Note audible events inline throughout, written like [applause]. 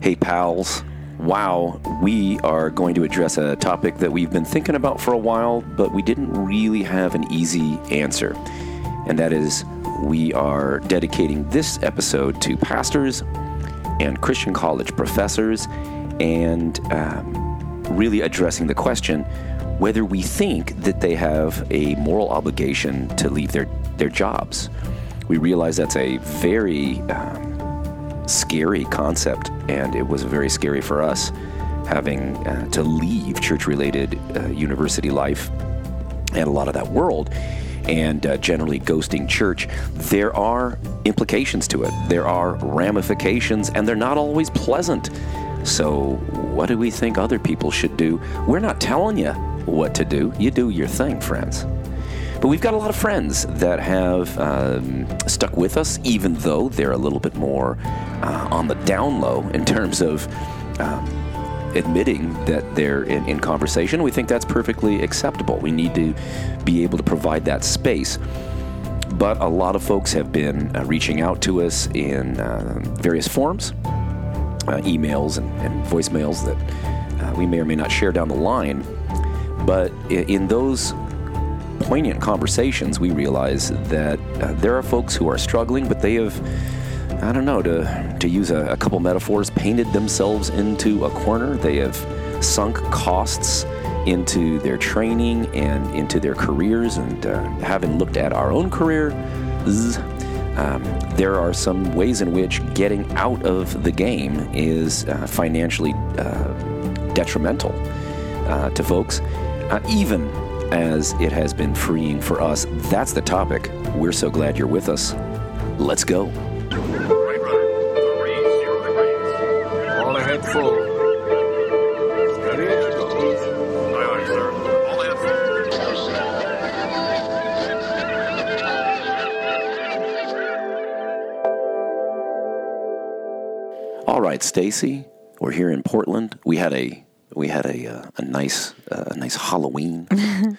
Hey, pals. Wow, we are going to address a topic that we've been thinking about for a while, but we didn't really have an easy answer. And that is, we are dedicating this episode to pastors and Christian college professors and um, really addressing the question whether we think that they have a moral obligation to leave their, their jobs. We realize that's a very um, scary concept, and it was very scary for us having uh, to leave church related uh, university life and a lot of that world and uh, generally ghosting church, there are implications to it. There are ramifications, and they're not always pleasant. So, what do we think other people should do? We're not telling you what to do. You do your thing, friends. But we've got a lot of friends that have um, stuck with us, even though they're a little bit more uh, on the down low in terms of um, admitting that they're in, in, conversation. We think that's perfectly acceptable. We need to be able to provide that space. But a lot of folks have been uh, reaching out to us in uh, various forms, uh, emails and, and, voicemails that uh, we may or may not share down the line but in those poignant conversations, we realize that uh, there are folks who are struggling, but they have, I don't know, to, to use a, a couple metaphors, painted themselves into a corner. They have sunk costs into their training and into their careers. And uh, having looked at our own career, um, there are some ways in which getting out of the game is uh, financially uh, detrimental uh, to folks uh, even as it has been freeing for us. That's the topic. We're so glad you're with us. Let's go. All ahead full. All right, Stacy, we're here in Portland. We had a we had a uh, a nice uh, a nice Halloween. [laughs]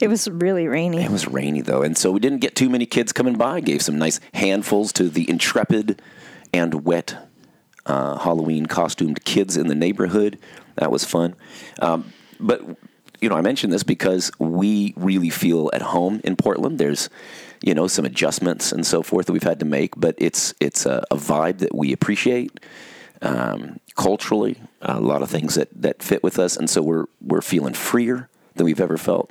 it was really rainy. It was rainy though, and so we didn't get too many kids coming by. Gave some nice handfuls to the intrepid and wet uh, Halloween costumed kids in the neighborhood. That was fun. Um, but you know, I mentioned this because we really feel at home in Portland. There's you know some adjustments and so forth that we've had to make, but it's it's a, a vibe that we appreciate. Um, culturally, a lot of things that, that fit with us, and so we're we're feeling freer than we've ever felt.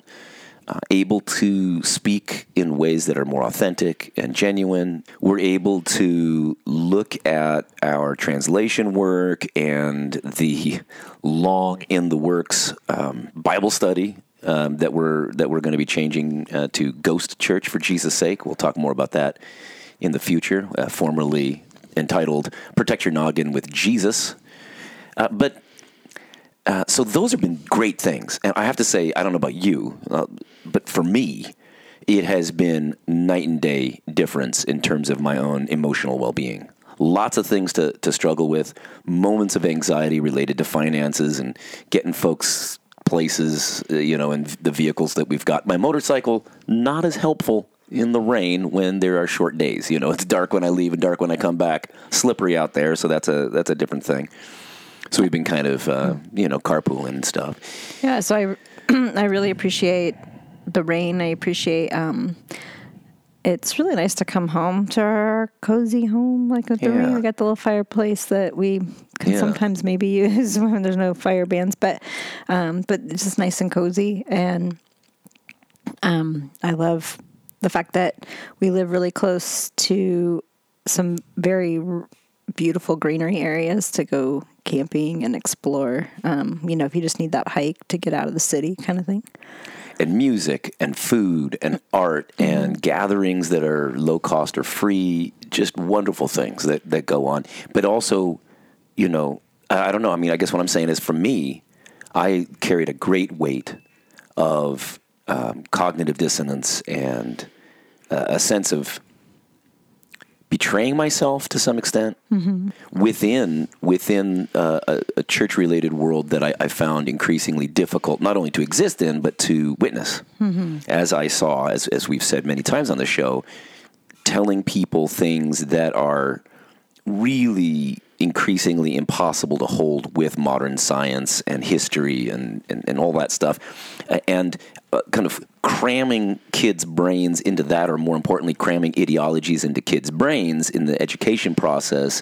Uh, able to speak in ways that are more authentic and genuine. We're able to look at our translation work and the long in the works um, Bible study um, that we're that we're going to be changing uh, to Ghost Church for Jesus' sake. We'll talk more about that in the future. Uh, formerly entitled "Protect Your Noggin with Jesus." Uh, but uh, so those have been great things, and I have to say, I don't know about you, uh, but for me, it has been night and day difference in terms of my own emotional well-being. Lots of things to, to struggle with, moments of anxiety related to finances and getting folks places, uh, you know, and the vehicles that we've got. My motorcycle not as helpful in the rain when there are short days. You know, it's dark when I leave and dark when I come back. Slippery out there, so that's a that's a different thing. So we've been kind of, uh, you know, carpooling and stuff. Yeah, so I, [clears throat] I really appreciate the rain. I appreciate. Um, it's really nice to come home to our cozy home, like with the yeah. rain. We got the little fireplace that we can yeah. sometimes maybe [laughs] use when there's no fire bans, but um, but it's just nice and cozy. And um, I love the fact that we live really close to some very beautiful greenery areas to go camping and explore. Um, you know, if you just need that hike to get out of the city, kind of thing. And music and food and art mm-hmm. and gatherings that are low cost or free, just wonderful things that, that go on. But also, you know, I don't know. I mean, I guess what I'm saying is for me, I carried a great weight of um, cognitive dissonance and uh, a sense of betraying myself to some extent mm-hmm. within within uh, a, a church related world that I, I, found increasingly difficult not only to exist in but to witness. Mm-hmm. As I saw, as as we've said many times on the show, telling people things that are really increasingly impossible to hold with modern science and history and, and, and all that stuff. And uh, kind of cramming kids' brains into that, or more importantly, cramming ideologies into kids' brains in the education process,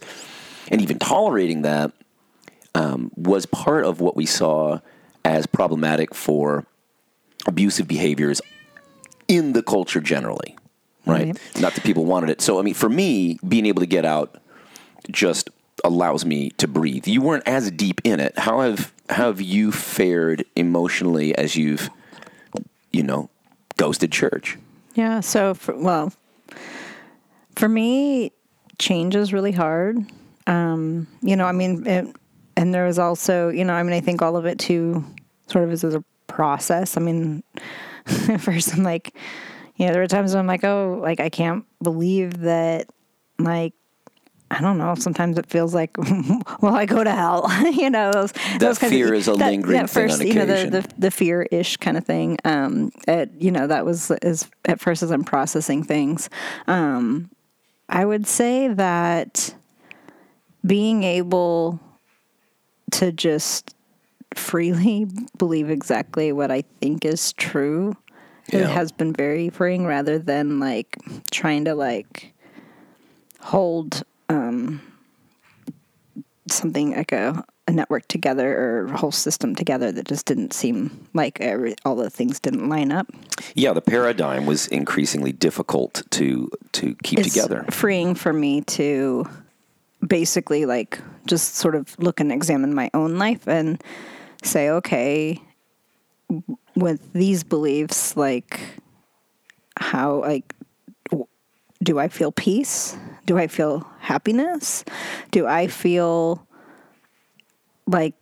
and even tolerating that um, was part of what we saw as problematic for abusive behaviors in the culture generally, right? Right. Not that people wanted it. So, I mean, for me, being able to get out just allows me to breathe. You weren't as deep in it. How have how have you fared emotionally as you've, you know, ghosted church? Yeah. So, for, well, for me, change is really hard. Um, you know, I mean, it, and there was also, you know, I mean, I think all of it too sort of is a process. I mean, at [laughs] first I'm like, you know, there were times when I'm like, oh, like I can't believe that, like, I don't know. Sometimes it feels like, [laughs] well, I go to hell. [laughs] you know, those, those kinds fear is a lingering thing on you know, the, the the fear ish kind of thing. Um, at, you know, that was as at first as I'm processing things. Um, I would say that being able to just freely [laughs] believe exactly what I think is true Yeah. it has been very freeing rather than like trying to like hold um something like a, a network together or a whole system together that just didn't seem like every, all the things didn't line up Yeah, the paradigm was increasingly difficult to to keep it's together. freeing for me to basically like just sort of look and examine my own life and say, okay, with these beliefs, like how like do I feel peace? Do I feel happiness? Do I feel like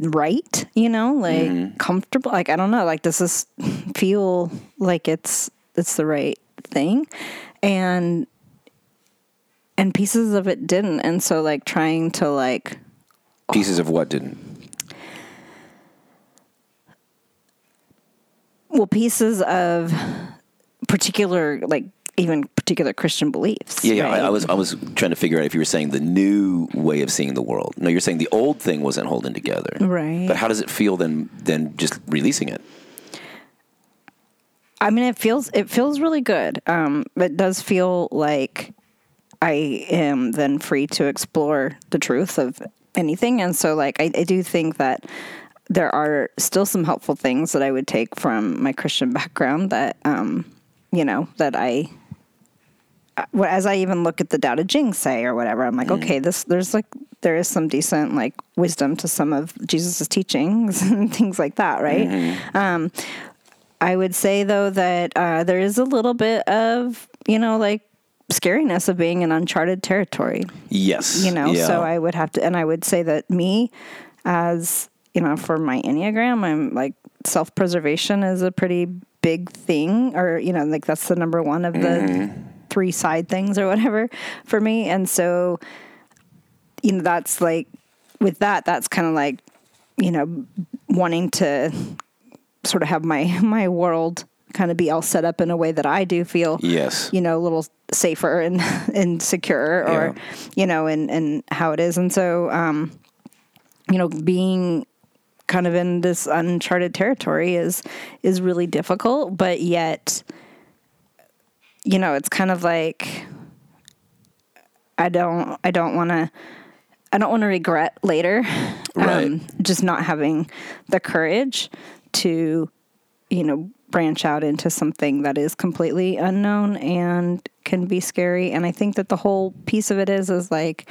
right? You know, like mm-hmm. comfortable? Like I don't know. Like does this feel like it's it's the right thing? And and pieces of it didn't. And so like trying to like Pieces of what didn't. well pieces of particular like even particular Christian beliefs. Yeah, yeah. right? I, I was I was trying to figure out if you were saying the new way of seeing the world. No, you're saying the old thing wasn't holding together. Right. But how does it feel then? Then just releasing it. I mean, it feels it feels really good. Um, it does feel like I am then free to explore the truth of anything, and so like I, I do think that there are still some helpful things that I would take from my Christian [laughs] background that um, you know that I. well, As I even look at the Tao Te Ching say or whatever, I'm like, okay, this there's like there is some decent like wisdom to some of Jesus's teachings [laughs] and things like that, right? Um, I would say though that uh, there is a little bit of you know like scariness of being in uncharted territory. Yes. You know, Yeah. so I would have to, and I would say that me, as you know, for my enneagram, I'm like self preservation is a pretty big thing, or you know, like that's the number one of the three side things or whatever for me, and so you know that's like with that that's kind of like you know wanting to sort of have my [laughs] my world kind of be all set up in a way that I do feel Yes. you know a little safer and [laughs] and secure or Yeah. you know and and how it is and so um you know being kind of in this uncharted territory is is really difficult but yet you know it's kind of like I don't I don't want to I don't want to regret later [laughs] um, Right. just not having the courage to you know branch out into something that is completely unknown and can be scary and I think that the whole piece of it is is like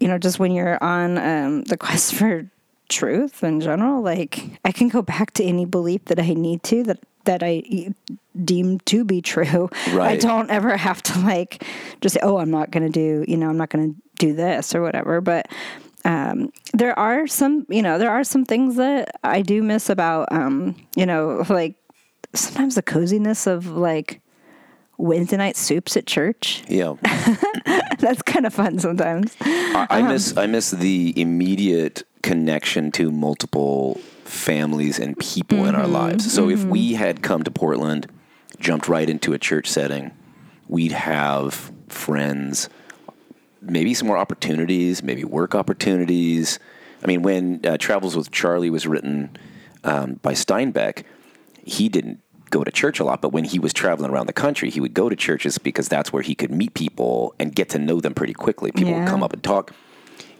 you know just when you're on um, the [laughs] quest for truth in general like I can go back to any belief that I need to that that I deem to be true. I don't ever have to like just say, oh, I'm not going to do, you know, I'm not going to do this or whatever. But um, there are some, you know, there are some things that I do miss about, um, you know, like sometimes the coziness of like Wednesday night soups at church. Yeah. [laughs] That's kind of fun sometimes. I, I miss I miss the immediate connection to multiple families and people in our lives. So if we had come to Portland, jumped right into a church setting, we'd have friends maybe some more opportunities, maybe work opportunities. I mean, when uh, Travels with Charlie was written um, by Steinbeck, he didn't go to church a lot, but when he was traveling around the country, he would go to churches because that's where he could meet people and get to know them pretty quickly. People Yeah. would come up and talk.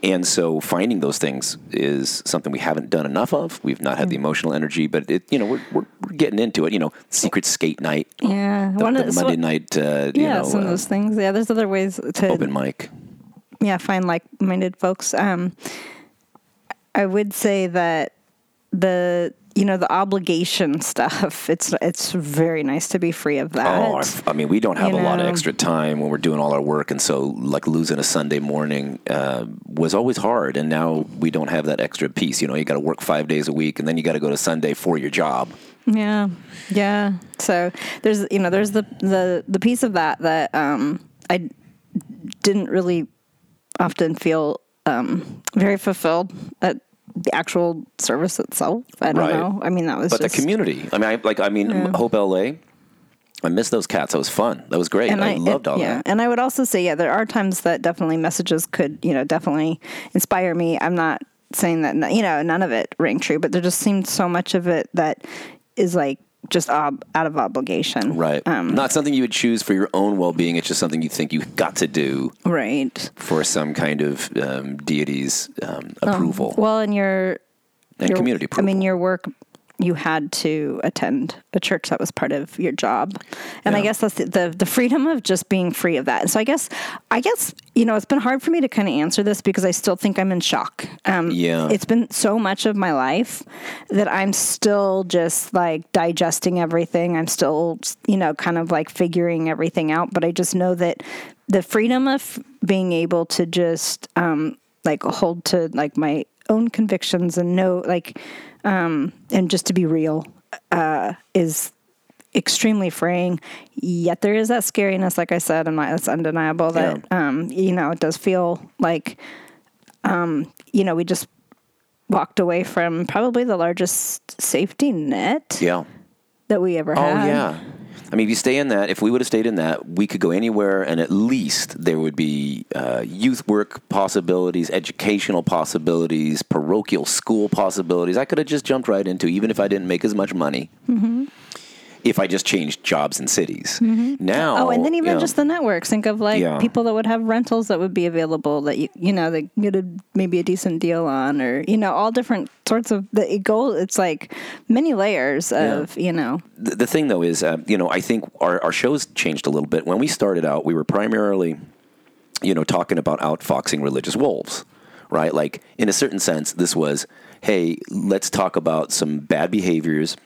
And so finding those things is something we haven't done enough of. We've not had the emotional energy, but it, you know, we're, we're, we're getting into it. You know, secret skate night, Yeah, the, one the of- so- Monday night, uh, you yeah, know, some of uh, those things. Yeah, there's other ways to open mic. yeah find like-minded folks. Um, I would say that the you know the obligation [laughs] stuff. It's it's very nice to be free of that. Oh, I mean, we don't have You a lot of extra time when we're doing all our work, and so like losing a Sunday morning uh, was always hard. And now we don't have that extra piece. You know, you got to work five days a week, and then you got to go to Sunday for your job. Yeah, yeah. So there's you know there's the the the piece of that that um, I didn't really often feel um, very fulfilled at the actual service itself. I don't Right. know. I mean that was But just the community. I mean, I, like I mean, Yeah. Hope LA. I miss those cats. That was fun. That was great. And I, loved all yeah. that. And I would also say, yeah, there are times that definitely messages could, you know, definitely inspire me. I'm not saying that, you know, none of it rang true, but there just seemed so much of it that is like just ob- out of obligation. Right. Um, Not something you would choose for your own well being. It's just something you think you've got to do right. for some kind of um, deity's um, approval Well, in your, and your community I mean, your work, you had to attend a church that was part of your job, and I guess that's the, the the freedom of just being free of that. And so I guess, I guess you know, it's been hard for me to kind of answer this because I still think I'm in shock. Um, Yeah. it's been so much of my life that I'm still just like digesting everything. I'm still, you know, kind of like figuring everything out. But I just know that the freedom of being able to just um, like hold to like my own convictions and know like um, and just to be real uh, is extremely freeing. Yet there is that scariness, like I said, and it's undeniable that um, you know it does feel like um, you know we just walked away from probably the largest safety net yeah. that we ever Oh had. yeah. I mean, if you stay in that, if we would have stayed in that, we could go anywhere, and at least there would be uh, youth work possibilities, educational possibilities, parochial school possibilities. I could have just jumped right into, even if I didn't make as much money. Mm-hmm. If I just changed jobs and cities. Now, Oh, and then even you know, just the networks. Think of like Yeah. people that would have rentals that would be available that you you know that get a, maybe a decent deal on, or you know all different sorts of the it go. It's like many layers of you know. the, the thing though is, uh, you know, I think our, our show's changed a little bit. When we started out, we were primarily, you know, talking about outfoxing religious wolves, right? Like in a certain sense, this was, hey, let's talk about some bad behaviors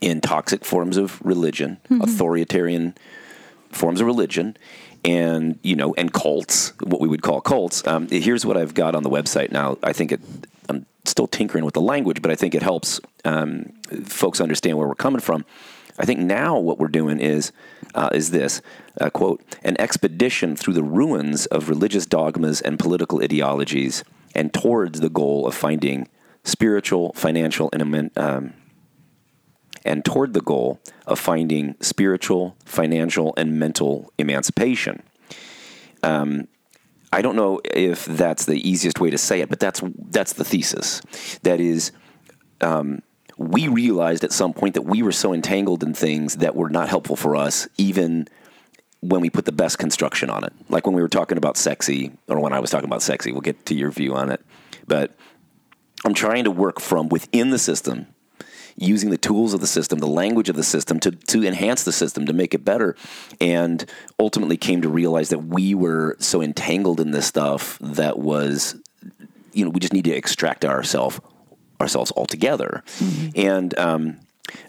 in toxic forms of religion, authoritarian forms of religion, and you know, and cults, what we would call cults. Um, here's what I've got on the website now. I think it. I'm still tinkering with the language, but I think it helps um, folks understand where we're coming from. I think now what we're doing is uh, is this uh, quote an expedition through the ruins of religious dogmas and political ideologies, and towards the goal of finding spiritual, financial, and um, and toward the goal of finding spiritual, financial, and mental emancipation. Um, I don't know if that's the easiest way to say it, but that's that's the thesis. That is, um, we realized at some point that we were so entangled in things that were not helpful for us, even when we put the best construction on it. Like when we were talking about sexy, or when I was talking about sexy, we'll get to your view on it. But I'm trying to work from within the system, using the tools of the system, the language of the system to, to enhance the system, to make it better. And ultimately came to realize that we were so entangled in this stuff that was, you know, we just need to extract ourselves ourselves altogether. And um,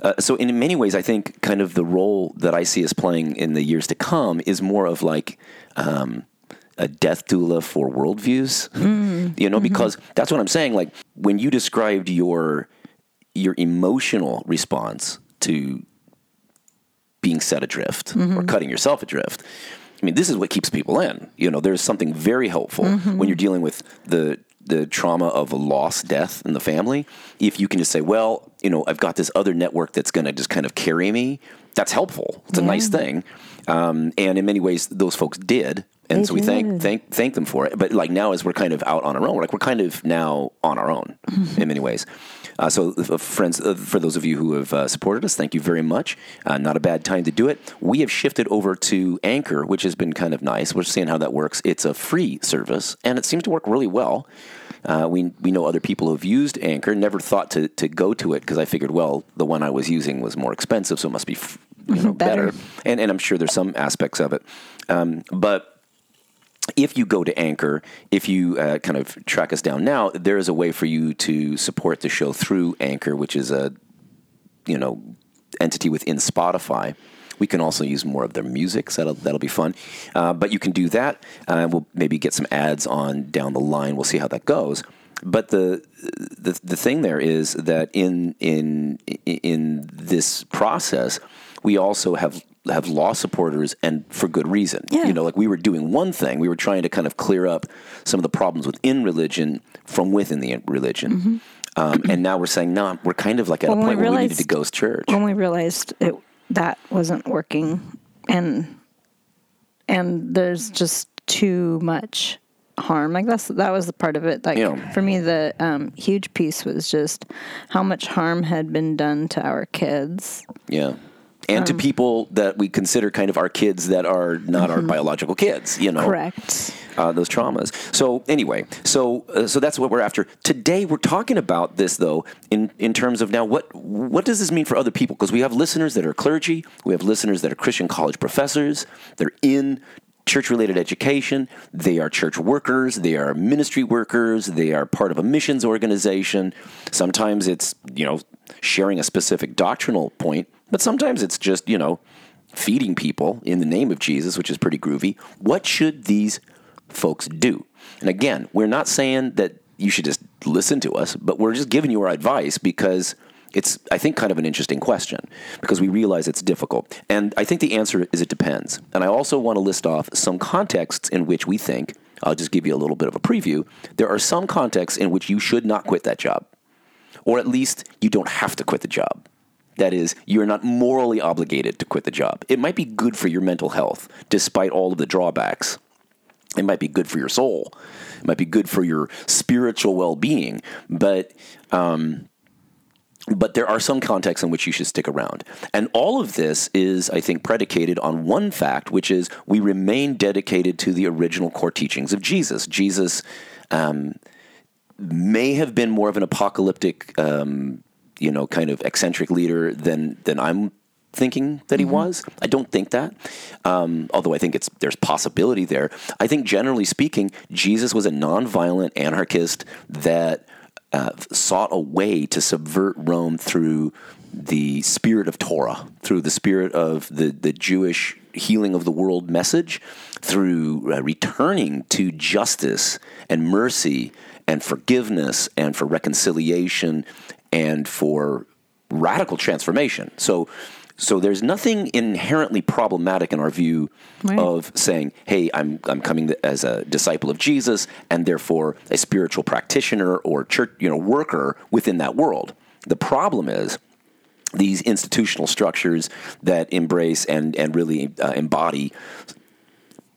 uh, so, in many ways, I think kind of the role that I see us playing in the years to come is more of like um, a death doula for worldviews. [laughs] You know, because that's what I'm saying. Like when you described your your emotional response to being set adrift or cutting yourself adrift. I mean, this is what keeps people in. You know, there's something very helpful when you're dealing with the the trauma of a lost death in the family. If you can just say, well, you know, I've got this other network that's going to just kind of carry me. That's helpful. It's a nice thing. Um, and in many ways, those folks did. And They so we thank did. thank thank them for it. But like now, as we're kind of out on our own, we're like we're kind of now on our own in many ways. Uh, so, uh, friends, uh, for those of you who have uh, supported us, thank you very much. Uh, not a bad time to do it. We have shifted over to Anchor, which has been kind of nice. We're seeing how that works. It's a free service, and it seems to work really well. Uh, we we know other people who have used Anchor. Never thought to to go to it because I figured, well, the one I was using was more expensive, so it must be f- you know [laughs] Better. better. And and I'm sure there's some aspects of it, um, but if you go to Anchor, if you uh, kind of track us down now, there is a way for you to support the show through Anchor, which is a you know entity within Spotify. We can also use more of their music, so that'll, that'll be fun. Uh, but you can do that. Uh, we'll maybe get some ads on down the line. We'll see how that goes. But the the the thing there is that in in in this process, we also have have law supporters, and for good reason. Yeah. You know, like we were doing one thing, we were trying to kind of clear up some of the problems within religion from within the religion. Um, and now we're saying, no, we're kind of like at Mm-hmm. A when point we where we needed to ghost church. when we realized it that wasn't working and and there's just too much harm like that's that was the part of it like Yeah. for me the um, huge piece was just how much harm had been done to our kids Yeah. And Um, to people that we consider kind of our kids that are not our biological kids, you know, Mm-hmm. correct uh, those traumas. So anyway, so uh, so that's what we're after today. We're talking about this though in in terms of now what what does this mean for other people? Because we have listeners that are clergy, we have listeners that are Christian college professors, they're in church related education, they are church workers, they are ministry workers, they are part of a missions organization. Sometimes it's you know sharing a specific doctrinal point, but sometimes it's just you know feeding people in the name of Jesus, which is pretty groovy. What should these folks do? And again, we're not saying that you should just listen to us, but we're just giving you our advice because it's, I think, kind of an interesting question because we realize it's difficult. And I think the answer is it depends. And I also want to list off some contexts in which we think, I'll just give you a little bit of a preview. There are some contexts in which you should not quit that job, or at least you don't have to quit the job. That is, you're not morally obligated to quit the job. It might be good for your mental health, despite all of the drawbacks. It might be good for your soul. It might be good for your spiritual well being. But um, but there are some contexts in which you should stick around. And all of this is, I think, predicated on one fact, which is we remain dedicated to the original core teachings of Jesus. Jesus um, may have been more of an apocalyptic, um, you know, kind of eccentric leader than than I'm thinking that he was. I don't think that, um, although I think it's there's possibility there. I think generally speaking, Jesus was a nonviolent anarchist that uh, sought a way to subvert Rome through the spirit of Torah, through the spirit of the the Jewish healing of the world message, through uh, returning to justice and mercy and forgiveness and for reconciliation and for radical transformation. So so there's nothing inherently problematic in our view Right. of saying, "Hey, I'm I'm coming as a disciple of Jesus and therefore a spiritual practitioner or church, you know, worker within that world." The problem is these institutional structures that embrace and and really uh, embody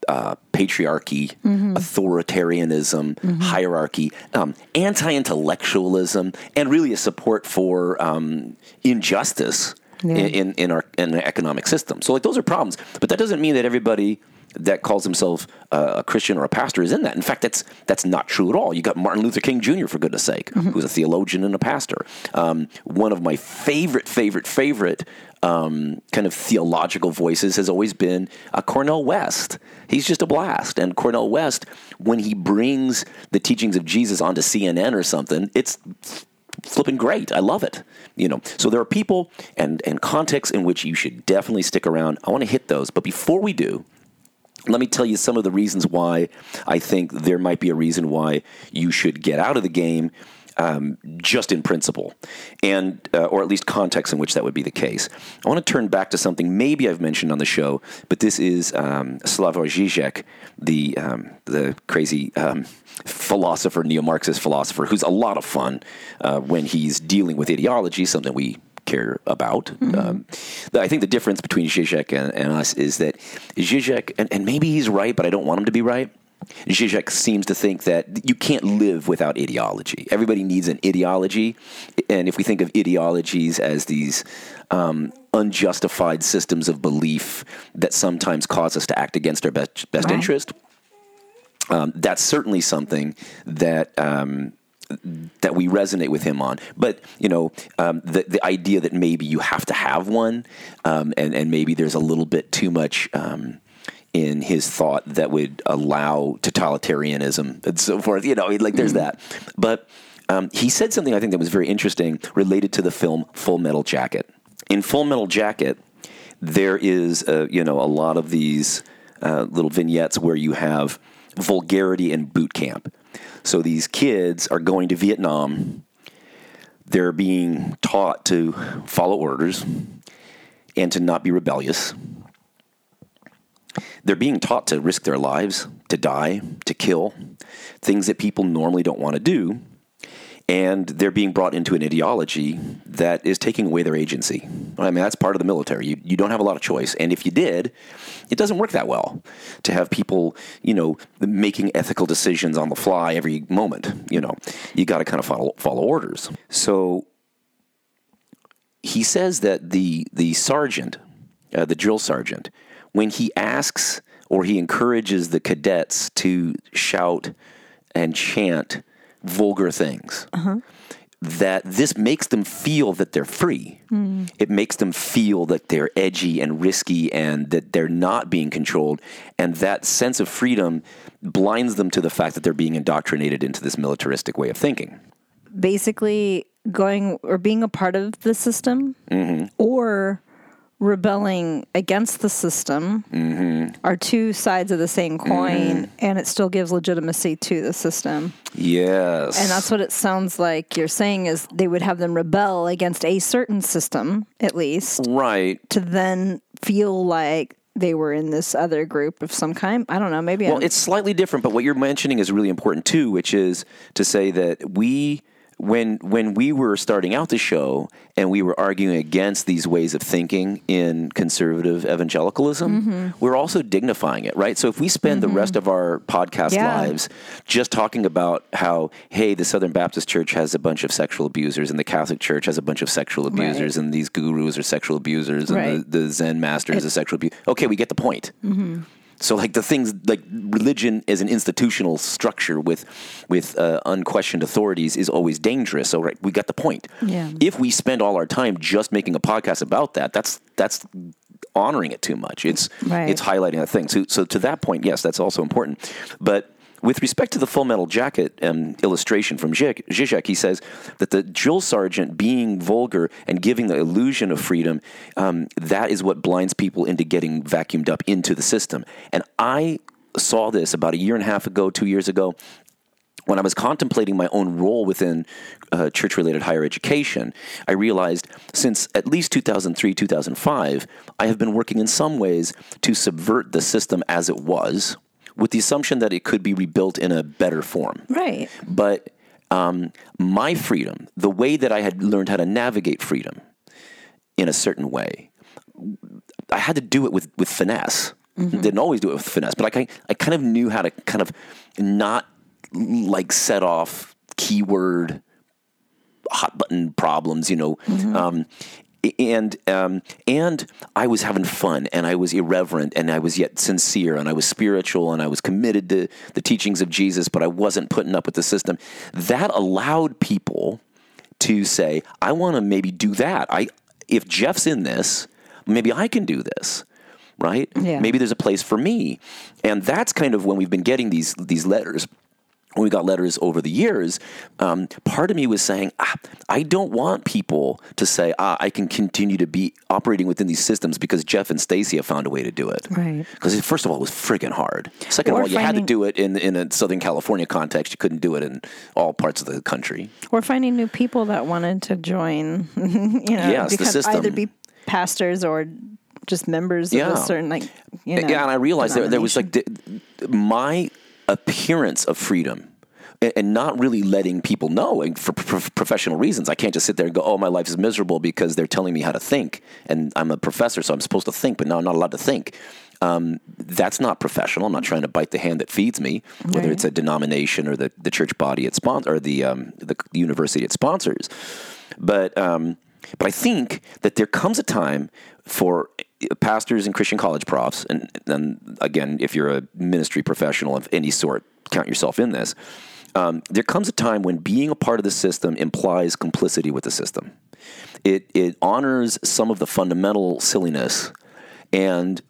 uh, patriarchy, authoritarianism, hierarchy, um, anti-intellectualism, and really a support for um, injustice Yeah. in, in our in our economic system. So like those are problems, but that doesn't mean that everybody that calls himself a Christian or a pastor is in that. In fact, that's that's not true at all. You got Martin Luther King Jr. for goodness sake, who's a theologian and a pastor. Um, one of my favorite, favorite, favorite um, kind of theological voices has always been uh, Cornel West. He's just a blast. And Cornel West, when he brings the teachings of Jesus onto CNN or something, it's flipping great. I love it. You know, so there are people and and contexts in which you should definitely stick around. I want to hit those, but before we do, let me tell you some of the reasons why I think there might be a reason why you should get out of the game. Um, just in principle, and uh, or at least context in which that would be the case. I want to turn back to something maybe I've mentioned on the show, but this is um, Slavoj Žižek, the um, the crazy um, philosopher, neo-Marxist philosopher, who's a lot of fun uh, when he's dealing with ideology, something we care about. Um, I think the difference between Zizek and, and us is that Zizek, and, and maybe he's right, but I don't want him to be right. Zizek seems to think that you can't live without ideology. Everybody needs an ideology, and if we think of ideologies as these um, unjustified systems of belief that sometimes cause us to act against our best, best Right. interest, um, that's certainly something that um, that we resonate with him on. But you know, um, the the idea that maybe you have to have one, um, and and maybe there's a little bit too much. Um, in his thought that would allow totalitarianism and so forth, you know, like there's that. But um, he said something I think that was very interesting related to the film Full Metal Jacket. In Full Metal Jacket, there is uh, you know a lot of these uh, little vignettes where you have vulgarity in boot camp. So these kids are going to Vietnam. They're being taught to follow orders and to not be rebellious. They're being taught to risk their lives, to die, to kill, things that people normally don't want to do. And they're being brought into an ideology that is taking away their agency. I mean, that's part of the military. You, you don't have a lot of choice. And if you did, it doesn't work that well to have people, you know, making ethical decisions on the fly every moment. You know, you got to kind of follow, follow orders. So he says that the the sergeant, uh, the drill sergeant, when he asks or he encourages the cadets to shout and chant vulgar things, that this makes them feel that they're free. It makes them feel that they're edgy and risky and that they're not being controlled. And that sense of freedom blinds them to the fact that they're being indoctrinated into this militaristic way of thinking. Basically, going or being a part of the system Mm-hmm. or rebelling against the system Mm-hmm. are two sides of the same coin, and it still gives legitimacy to the system. Yes. And that's what it sounds like you're saying is they would have them rebel against a certain system, at least, right. to then feel like they were in this other group of some kind. I don't know. Maybe Well, I'm, it's slightly different, but what you're mentioning is really important too, which is to say that we when when we were starting out the show and we were arguing against these ways of thinking in conservative evangelicalism, Mm-hmm. we're also dignifying it, right? So if we spend the rest of our podcast Yeah. lives just talking about how, hey, the Southern Baptist Church has a bunch of sexual abusers and the Catholic Church has a bunch of sexual abusers and these gurus are sexual abusers and Right. the, the Zen masters is a sexual abuser. Okay, we get the point. So like the things like religion as an institutional structure with with uh, unquestioned authorities is always dangerous. So right, we got the point. Yeah. If we spend all our time just making a podcast about that, that's that's honoring it too much. It's Right. it's highlighting a thing. So so to that point, yes, that's also important. But with respect to the Full Metal Jacket um, illustration from Zizek, he says that the drill sergeant being vulgar and giving the illusion of freedom, um, that is what blinds people into getting vacuumed up into the system. And I saw this about a year and a half ago, two years ago, when I was contemplating my own role within uh, church related higher education, I realized since at least 2003, 2005, I have been working in some ways to subvert the system as it was with the assumption that it could be rebuilt in a better form. right. But um, my freedom, the way that I had learned how to navigate freedom in a certain way, I had to do it with, with finesse. Didn't always do it with finesse, but like I, I kind of knew how to kind of not like set off keyword hot button problems, you know. Um, and um, and I was having fun, and I was irreverent, and I was yet sincere, and I was spiritual, and I was committed to the teachings of Jesus, but I wasn't putting up with the system. That allowed people to say, "I want to maybe do that." I if Jeff's in this, maybe I can do this. Right? Yeah. Maybe there's a place for me, and that's kind of when we've been getting these these letters when we got letters over the years, um, part of me was saying, ah, I don't want people to say, ah, I can continue to be operating within these systems because Jeff and Stacy have found a way to do it. Right. Because first of all, it was friggin' hard. Second Or of all, you had to do it in, in a Southern California context. You couldn't do it in all parts of the country. Or finding new people that wanted to join, [laughs] you know, Yes, the system. either be pastors or just members Yeah. of a certain, like, you know. yeah, and I realized that there was like my appearance of freedom and, not really letting people know and for professional reasons. I can't just sit there and go, "Oh, my life is miserable because they're telling me how to think," and I'm a professor, so I'm supposed to think, but now I'm not allowed to think. Um, that's not professional. I'm not trying to bite the hand that feeds me, whether Right. it's a denomination or the, the church body it sponsors or the um, the university it sponsors. But um, but I think that there comes a time for pastors and Christian college profs, and, and again, if you're a ministry professional of any sort, count yourself in this. Um, there comes a time when being a part of the system implies complicity with the system. It it honors some of the fundamental silliness, and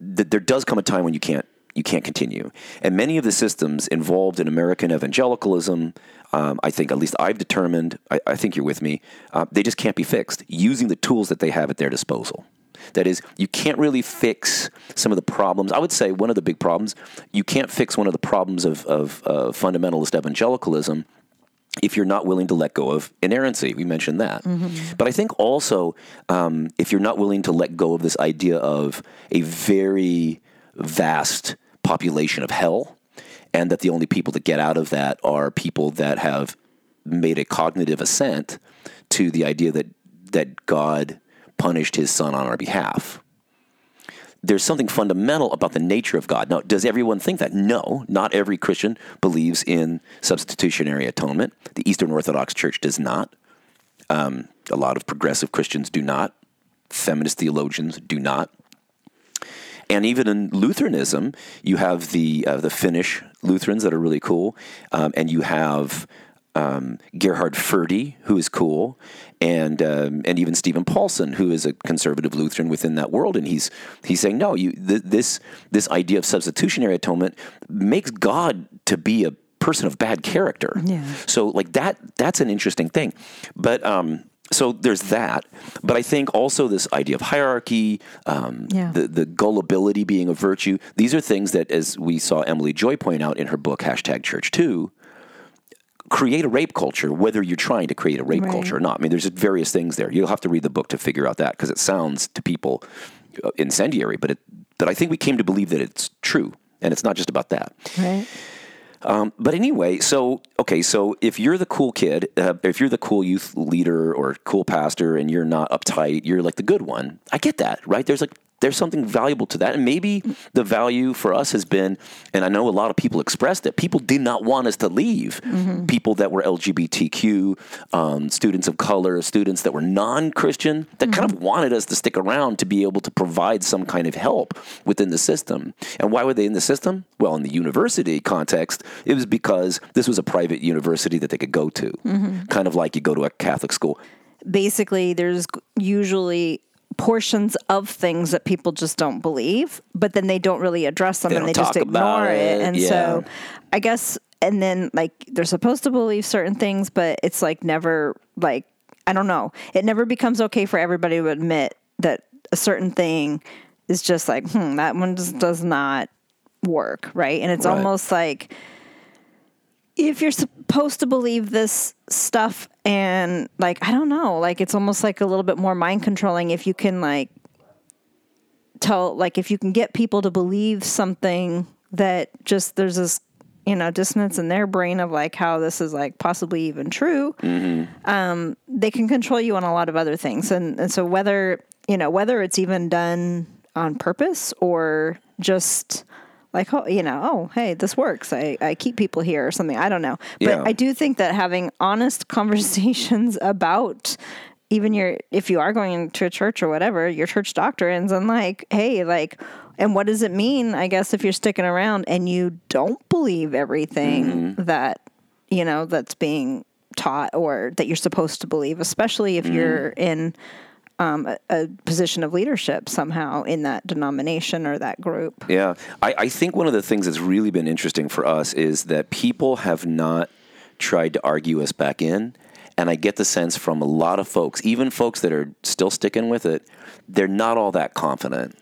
that there does come a time when you can't you can't continue. And many of the systems involved in American evangelicalism, um, I think at least I've determined, I, I think you're with me, uh, they just can't be fixed using the tools that they have at their disposal. That is, you can't really fix some of the problems. I would say one of the big problems, you can't fix one of the problems of, of uh, fundamentalist evangelicalism if you're not willing to let go of inerrancy. We mentioned that. But I think also um, if you're not willing to let go of this idea of a very vast population of hell, and that the only people that get out of that are people that have made a cognitive assent to the idea that that God punished his son on our behalf there's something fundamental about the nature of God. Now, does everyone think that? No, not every Christian believes in substitutionary atonement. The Eastern Orthodox Church does not. Um, a lot of progressive Christians do not. Feminist theologians do not. And even in Lutheranism, you have the uh, the Finnish Lutherans that are really cool, um, and you have um, Gerhard Forde, who is cool, and um, and even Steven Paulson, who is a conservative Lutheran within that world, and he's he's saying no, you th- this this idea of substitutionary atonement makes God to be a person of bad character. Yeah. So like that that's an interesting thing, but. Um, so there's that, but I think also this idea of hierarchy, um, Yeah. the the gullibility being a virtue. These are things that, as we saw Emily Joy point out in her book hashtag Church Too, create a rape culture, whether you're trying to create a rape Right. culture or not. I mean, there's various things there. You'll have to read the book to figure out that because it sounds to people uh, incendiary, but it, but I think we came to believe that it's true, and it's not just about that. Right. But anyway, so okay, so if you're the cool kid, uh, if you're the cool youth leader or cool pastor, and you're not uptight, you're like the good one. I get that, right? There's like there's something valuable to that, and maybe the value for us has been, and I know a lot of people expressed it. People did not want us to leave. Mm-hmm. People that were LGBTQ, um, students of color, students that were non-Christian, that kind of mm-hmm. wanted us to stick around to be able to provide some kind of help within the system. And why were they in the system? Well, in the university context, it was because this was a private university that they could go to, mm-hmm. kind of like you go to a Catholic school. basically there's usually portions of things that people just don't believe, but then they don't really address them They and they just ignore it. it, And yeah. so I guess and then like they're supposed to believe certain things, but it's like never like I don't know. It never becomes okay for everybody to admit that a certain thing is just like, hmm, that one just does not work, right? And it's Right. almost like if you're supposed to believe this stuff and like i don't know like it's almost like a little bit more mind controlling if you can like tell like if you can get people to believe something that just there's this you know dissonance in their brain of like how this is like possibly even true um, they can control you on a lot of other things. And, and so whether you know whether it's even done on purpose or just like oh you know oh hey this works. I, I keep people here or something. I don't know. But Yeah. i do think that having honest [laughs] conversations about even your if you are going to a church or whatever your church doctrines and like hey like and what does it mean i guess if you're sticking around and you don't believe everything mm-hmm. that you know that's being taught or that you're supposed to believe especially if mm-hmm. you're in um, a, a position of leadership somehow in that denomination or that group Yeah. I, I think one of the things that's really been interesting for us is that people have not tried to argue us back in. And I get the sense from a lot of folks, even folks that are still sticking with it, they're not all that confident.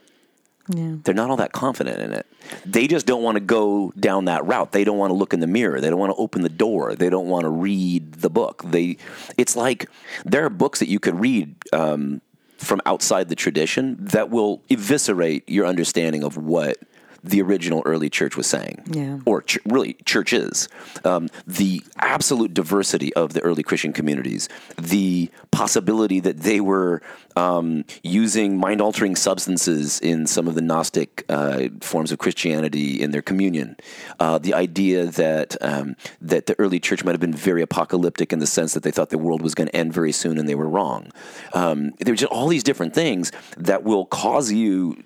Yeah They're not all that confident in it. They just don't want to go down that route. They don't want to look in the mirror. They don't want to open the door. They don't want to read the book. They, it's like there are books that you could read um, from outside the tradition that will eviscerate your understanding of what the original early church was saying, Yeah. or ch- really churches, um, the absolute diversity of the early Christian communities, the possibility that they were um, using mind altering substances in some of the Gnostic uh, forms of Christianity in their communion, uh, the idea that um, that the early church might have been very apocalyptic in the sense that they thought the world was going to end very soon and they were wrong. Um, there were just all these different things that will cause you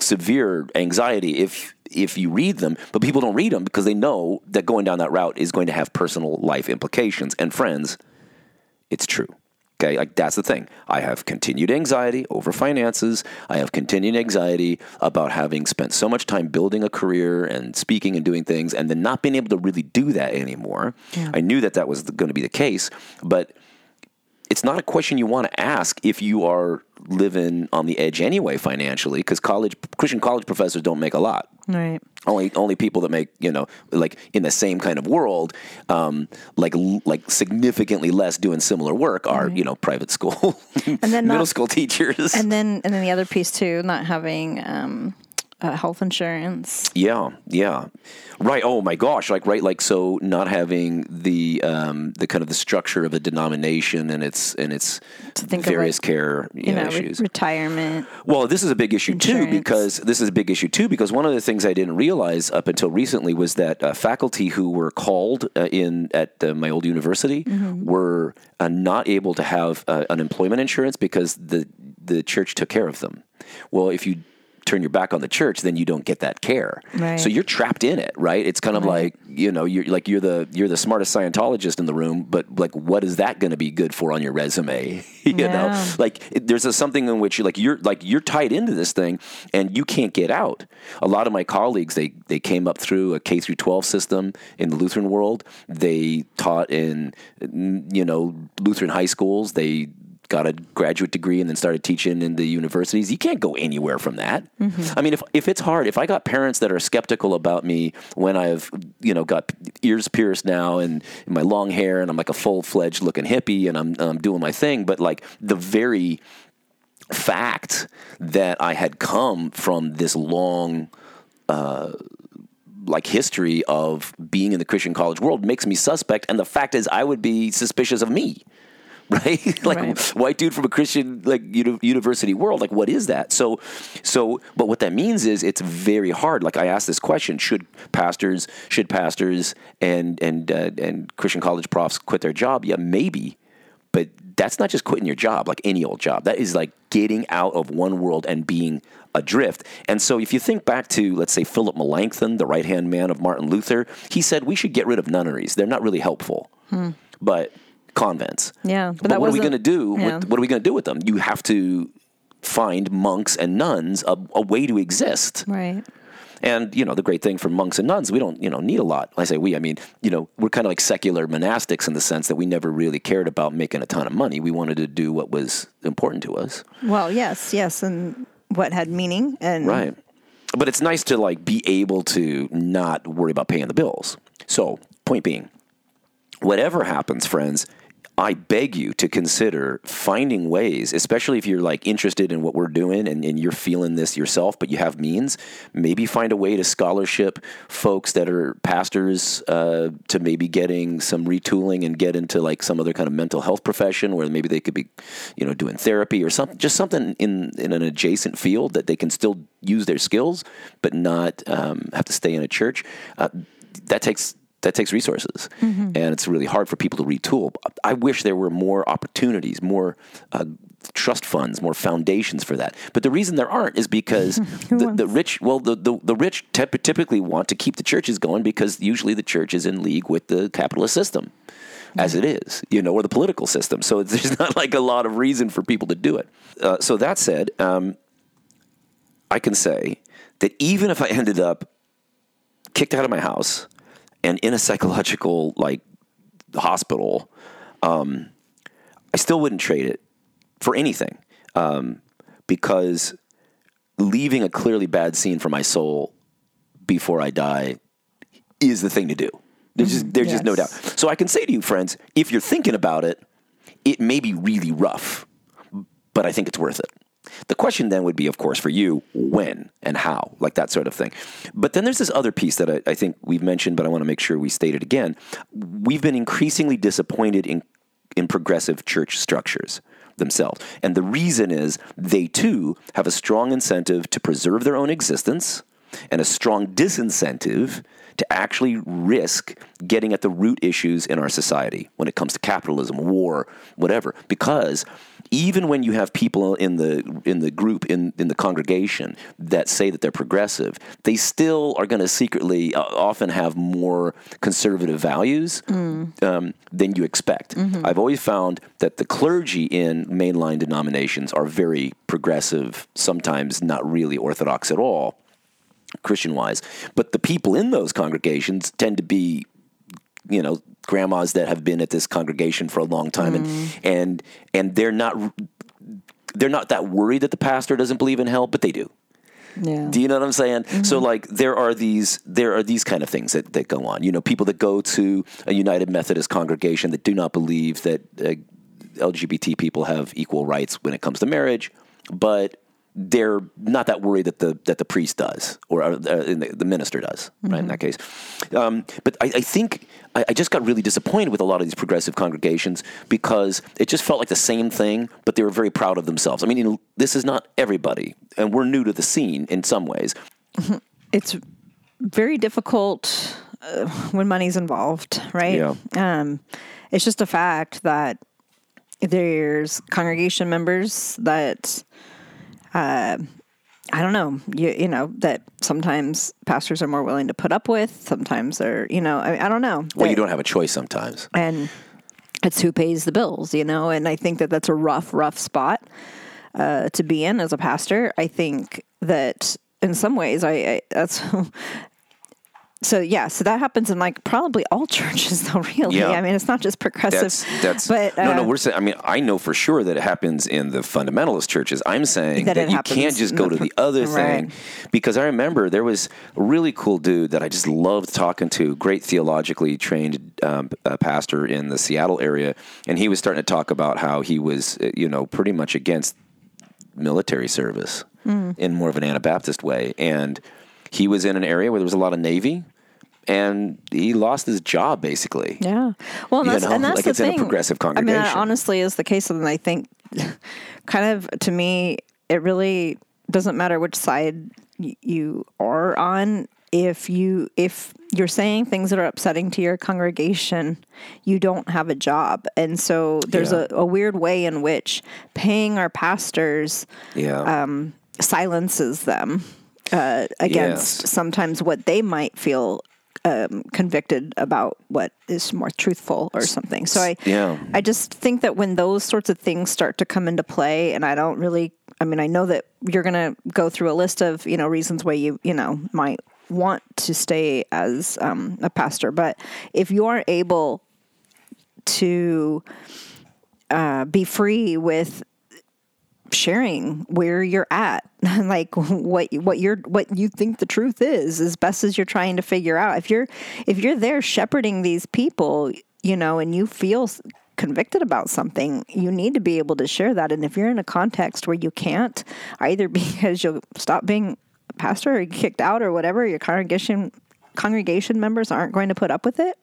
severe anxiety if if you read them, but people don't read them because they know that going down that route is going to have personal life implications. And friends, it's true. Okay, like that's the thing. I have continued anxiety over finances. I have continued anxiety about having spent so much time building a career and speaking and doing things, and then not being able to really do that anymore. I knew that that was going to be the case, but it's not a question you want to ask if you are living on the edge anyway financially, because college Christian college professors don't make a lot. Right. Only only people that make you know like in the same kind of world, um, like like significantly less doing similar work are you know private school And then [laughs] middle not- school teachers. And then and then the other piece too, not having um, uh, health insurance. Yeah, yeah, right. Oh my gosh, like right, like so, not having the um, the kind of the structure of a denomination and its and its various like, care you You know, know, re- issues. retirement. Well, this is a big issue too because this is a big issue too because one of the things I didn't realize up until recently was that uh, faculty who were called uh, in at uh, my old university Mm-hmm. were uh, not able to have uh, unemployment insurance because the the church took care of them. Well, if you turn your back on the church, then you don't get that care. Right. So you're trapped in it, right? It's kind of like you know you're like you're the you're the smartest Scientologist in the room, but like what is that going to be good for on your resume? [laughs] you know, like it- there's a something in which you're like you're like you're tied into this thing and you can't get out. A lot of my colleagues they they came up through a K through 12 system in the Lutheran world. They taught in you know Lutheran high schools. They got a graduate degree and then started teaching in the universities. You can't go anywhere from that. I mean, if if it's hard, if I got parents that are skeptical about me when I've you know got ears pierced now and my long hair and I'm like a full fledged looking hippie and I'm I'm doing my thing, but like the very fact that I had come from this long uh, like history of being in the Christian college world makes me suspect, and the fact is, I would be suspicious of me. [laughs] Right, [laughs] like Right. white dude from a Christian like uni- university world. Like, what is that? So, so, but what that means is it's very hard. Like, I asked this question: Should pastors, should pastors and and uh, and Christian college profs quit their job? Yeah, maybe, but that's not just quitting your job like any old job. That is like getting out of one world and being adrift. And so if you think back to, let's say, Philip Melanchthon, the right hand man of Martin Luther, he said we should get rid of nunneries. They're not really helpful. But convents. Yeah, but But, what are we going to do? yeah. With, what are we going to do with them? You have to find monks and nuns a, a way to exist. Right. And you know, the great thing for monks and nuns, we don't you know need a lot. I say we, I mean, you know, we're kind of like secular monastics in the sense that we never really cared about making a ton of money. We wanted to do what was important to us, Well, yes, yes, and what had meaning and right? But it's nice to like be able to not worry about paying the bills. So, point being, whatever happens, friends, I beg you to consider finding ways, especially if you're like interested in what we're doing and, and you're feeling this yourself, but you have means, maybe find a way to scholarship folks that are pastors uh, to maybe getting some retooling and get into like some other kind of mental health profession where maybe they could be, you know, doing therapy or something, just something in, in an adjacent field that they can still use their skills, but not um, have to stay in a church. Uh, that takes that takes resources, and it's really hard for people to retool. I wish there were more opportunities, more uh, trust funds, more foundations for that. But the reason there aren't is because [laughs] the, the rich, well, the the, the rich typ- typically want to keep the churches going because usually the church is in league with the capitalist system. As it is, you know, or the political system. So [laughs] there's not like a lot of reason for people to do it. Uh, so that said, um, I can say that even if I ended up kicked out of my house and in a psychological like hospital, um, I still wouldn't trade it for anything um, because leaving a clearly bad scene for my soul before I die is the thing to do. There's just there's just no doubt. So I can say to you, friends, if you're thinking about it, it may be really rough, but I think it's worth it. The question then would be, of course, for you, when and how, like that sort of thing. But then there's this other piece that I, I think we've mentioned, but I want to make sure we state it again. We've been increasingly disappointed in in progressive church structures themselves. And the reason is they too have a strong incentive to preserve their own existence and a strong disincentive to actually risk getting at the root issues in our society when it comes to capitalism, war, whatever. Because even when you have people in the in the group in in the congregation that say that they're progressive, they still are going to secretly uh, often have more conservative values mm. um, than you expect. Mm-hmm. I've always found that the clergy in mainline denominations are very progressive, sometimes not really orthodox at all. Christian wise, but the people in those congregations tend to be, you know, grandmas that have been at this congregation for a long time, mm. and and and they're not they're not that worried that the pastor doesn't believe in hell, but they do. Yeah. Do you know what I'm saying? Mm-hmm. So like there are these there are these kind of things that, that go on. You know, people that go to a United Methodist congregation that do not believe that uh, LGBT people have equal rights when it comes to marriage, but they're not that worried that the that the priest does or uh, the, the, minister does, mm-hmm. right? In that case, um, but I, I think I, I, just got really disappointed with a lot of these progressive congregations because it just felt like the same thing, but they were very proud of themselves. I mean, you know, this is not everybody, and we're new to the scene in some ways. [laughs] It's very difficult uh, when money's involved, right? Yeah. Um, it's just a fact that there's congregation members that uh, I don't know, you, you know, that sometimes pastors are more willing to put up with. Sometimes they're, you know, I, I don't know. Well, they, you don't have a choice sometimes. And it's who pays the bills, you know, and I think that that's a rough, rough spot uh, to be in as a pastor. I think that in some ways, I, I that's [laughs] so yeah, so that happens in like probably all [laughs] churches, though. Really, yeah. I mean, it's not just progressive. That's, that's but uh, no, no. Uh, we're saying. I mean, I know for sure that it happens in the fundamentalist churches. I'm saying that, that you can't just go to the other right. thing, because I remember there was a really cool dude that I just loved talking to, great theologically trained um, pastor in the Seattle area, and he was starting to talk about how he was, uh, you know, pretty much against military service mm. in more of an Anabaptist way, and he was in an area where there was a lot of Navy and he lost his job basically. Yeah. Well, and that's, and that's like the it's thing. in a progressive congregation. I mean, that honestly is the case, and I think, [laughs] kind of to me, it really doesn't matter which side you are on. If you if you're saying things that are upsetting to your congregation, you don't have a job, and so there's yeah. a, a, weird way in which paying our pastors yeah. um, silences them uh, against yes. sometimes what they might feel um, convicted about what is more truthful or something. So I, yeah. I just think that when those sorts of things start to come into play, and I don't really, I mean, I know that you're going to go through a list of you know reasons why you you know might want to stay as um, a pastor, but if you are able to uh, be free with sharing where you're at. [laughs] Like what what you're what you think the truth is as best as you're trying to figure out. If you're if you're there shepherding these people you know and you feel convicted about something you need to be able to share that. And if you're in a context where you can't either [laughs] because you'll stop being a pastor or kicked out or whatever your congregation congregation members aren't going to put up with it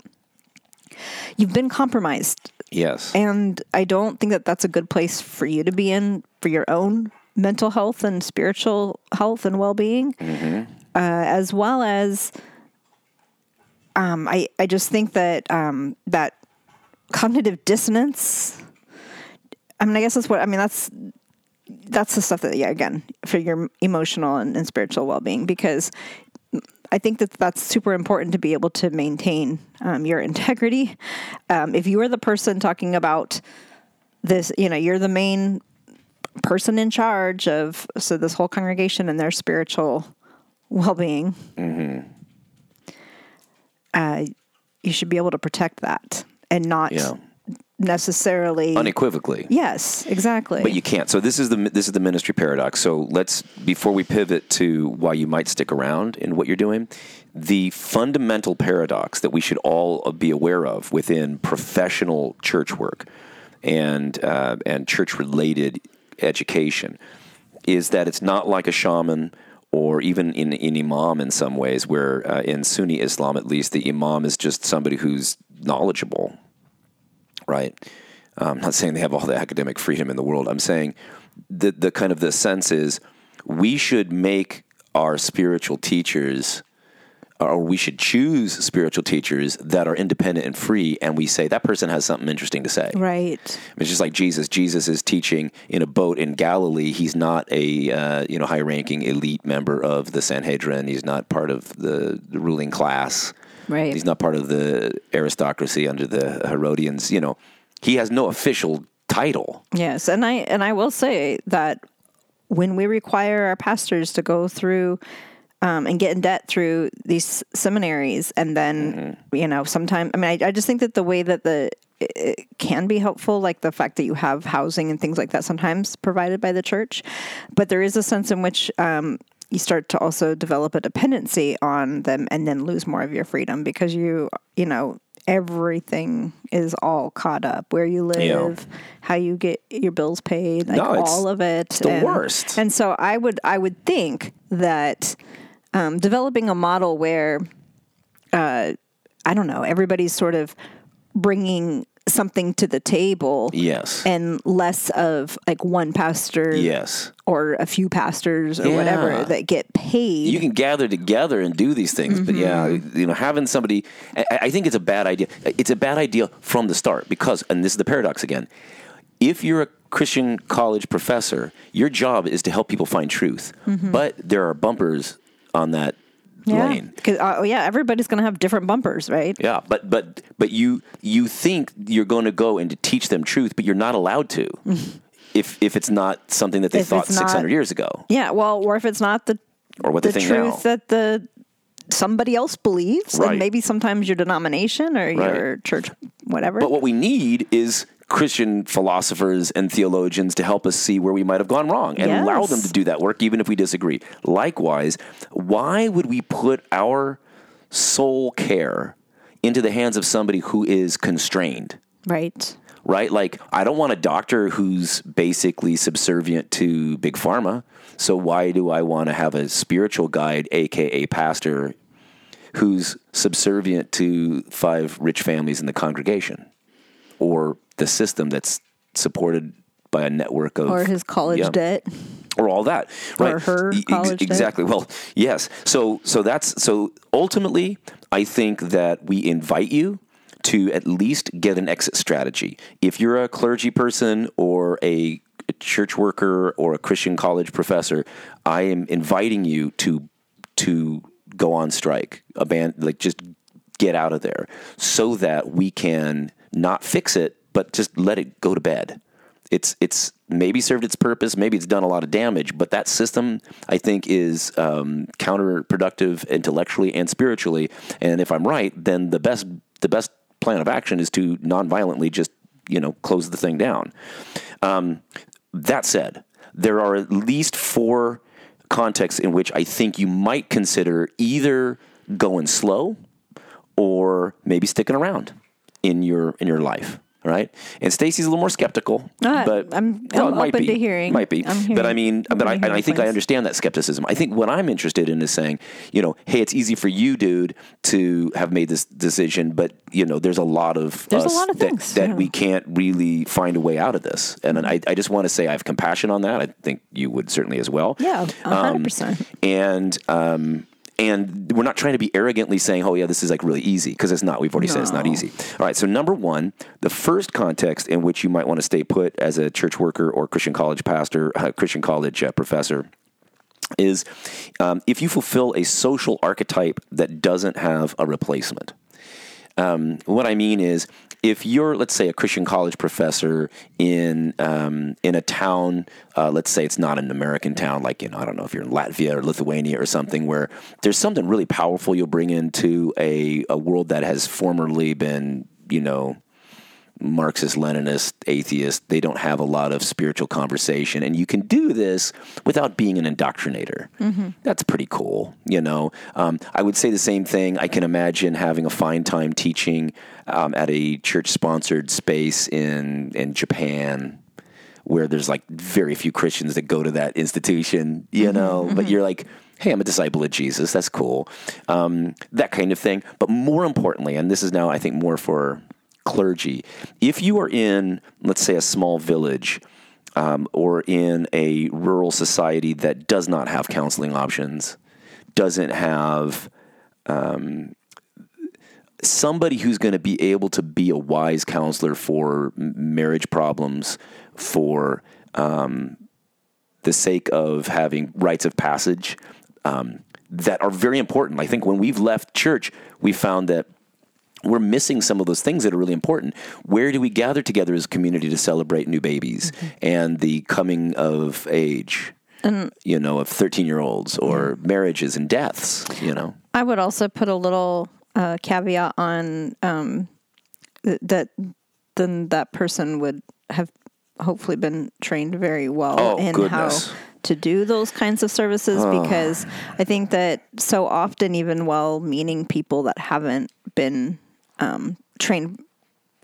you've been compromised Yes. And I don't think that that's a good place for you to be in for your own mental health and spiritual health and well being, mm-hmm. uh, as well as um, I, I just think that um, that cognitive dissonance. I mean, I guess that's what I mean. That's that's the stuff that yeah, again, for your emotional and, and spiritual well being, because I think that that's super important to be able to maintain um, your [laughs] integrity. Um, if you are the person talking about this, you know, you're the main person in charge of so this whole congregation and their spiritual well-being. Mm-hmm. Uh, you should be able to protect that and not yeah necessarily unequivocally. Yes, exactly. But you can't. So this is the this is the ministry paradox. So let's before we pivot to why you might stick around in what you're doing, the fundamental paradox that we should all be aware of within professional church work and uh, and church related education is that it's not like a shaman or even in, in imam in some ways, where uh, in Sunni Islam at least, the imam is just somebody who's knowledgeable, right? I'm not saying they have all the academic freedom in the world. I'm saying the the kind of the sense is we should make our spiritual teachers or we should choose spiritual teachers that are independent and free and we say that person has something interesting to say Right. it's just like jesus jesus is teaching in a boat in galilee he's not a uh, you know high ranking elite member of the sanhedrin he's not part of the, the ruling class Right. he's not part of the aristocracy under the herodians you know he has no official title Yes, and I and I will say that when we require our pastors to go through um, and get in debt through these seminaries, and then you know, sometimes I mean, I, I just think that the way that the it- it can be helpful, like the fact that you have housing and things like that, sometimes provided by the church, but there is a sense in which. Um, you start to also develop a dependency on them and then lose more of your freedom because you you know everything is all caught up. Where you live how you get your bills paid like No, all of it. the and, worst. and so i would i would think that um, developing a model where uh, i don't know everybody's sort of bringing something to the table yes and less of like one pastor yes or a few pastors or Yeah. whatever that get paid you can gather together and do these things but yeah Mm-hmm. you know having somebody I, I think it's a bad idea it's a bad idea from the start because and this is the paradox again if you're a christian college professor your job is to help people find truth but there are bumpers on that Mm-hmm. Yeah. lane because uh, yeah everybody's going to have different bumpers right? Yeah but but but you you think you're going to go and to teach them truth but you're not allowed to [laughs] if if it's not something that they If thought it's not- 600 years ago. Yeah well or if it's not the or what the truth now. that the somebody else believes Right. and maybe sometimes your denomination or your church whatever. But what we need is Christian philosophers and theologians to help us see where we might have gone wrong and allow them to do that work, even if we disagree. Likewise, why would we put our soul care into the hands of somebody who is constrained? right Right? Like, I don't want a doctor who's basically subservient to big pharma. So, why do I want to have a spiritual guide, AKA pastor, who's subservient to five rich families in the congregation or the system that's supported by a network of or his college Yeah. debt. Or all that right? Or her E- ex- college debt. exactly. Well yes. So so that's so ultimately i think that we invite you to at least get an exit strategy. If you're a clergy person or a church worker or a christian college professor i am inviting you to to go on strike aban- like just get out of there so that we can not fix it but just let it go to bed it's it's maybe served its purpose, maybe it's done a lot of damage, but that system I think is um, counterproductive intellectually and spiritually. And if I'm right, then the best the best plan of action is to nonviolently just you know close the thing down. Um, that said, there are at least four contexts in which I think you might consider either going slow or maybe sticking around in your in your life. Right, and Stacy's a little more skeptical, Uh, but I'm- well, I'm might open be. to hearing. Might be, I'm but I mean, I'm but I, and I think I understand that skepticism. I think what I'm interested in is saying, you know, hey, it's easy for you, dude, to have made this decision, but you know, there's a lot of There's a lot of things, that yeah. we can't really find a way out of this, and I, I just want to say I have compassion on that. I think you would certainly as well. yeah Um, hundred percent and um, and we're not trying to be arrogantly saying, "Oh yeah, this is like really easy," because it's not. We've already said it's not easy. All right. So number one, the first context in which you might want to stay put as a church worker or Christian college pastor, uh, [laughs] Christian college uh, professor. Is um, if you fulfill a social archetype that doesn't have a replacement. Um, what I mean is, if you're, let's say, a Christian college professor in um, in a town, uh, let's say it's not an American town, like you know, I don't know if you're in Latvia or Lithuania or something, where there's something really powerful you'll bring into a a world that has formerly been, you know, Marxist, Leninist, atheist, they don't have a lot of spiritual conversation. And you can do this without being an indoctrinator. That's pretty cool. You know, um, I would say the same thing. I can imagine having a fine time teaching um, at a church sponsored space in, in Japan where there's like very few Christians that go to that institution, you know, but you're like, hey, I'm a disciple of Jesus. That's cool. Um, that kind of thing. But more importantly, and this is now, I think, more for clergy, if you are in, let's say, a small village um, or in a rural society that does not have counseling options, doesn't have um, somebody who's going to be able to be a wise counselor for marriage problems, for um, the sake of having rites of passage um, that are very important. I think when we've left church, we found that we're missing some of those things that are really important. Where do we gather together as a community to celebrate new babies and the coming of age? And, you know, of 13 year olds or marriages and deaths, you know. I would also put a little uh, caveat on um, th- that then that person would have hopefully been trained very well Oh, in goodness. how to do those kinds of services because I think that so often even well-meaning people that haven't been um, trained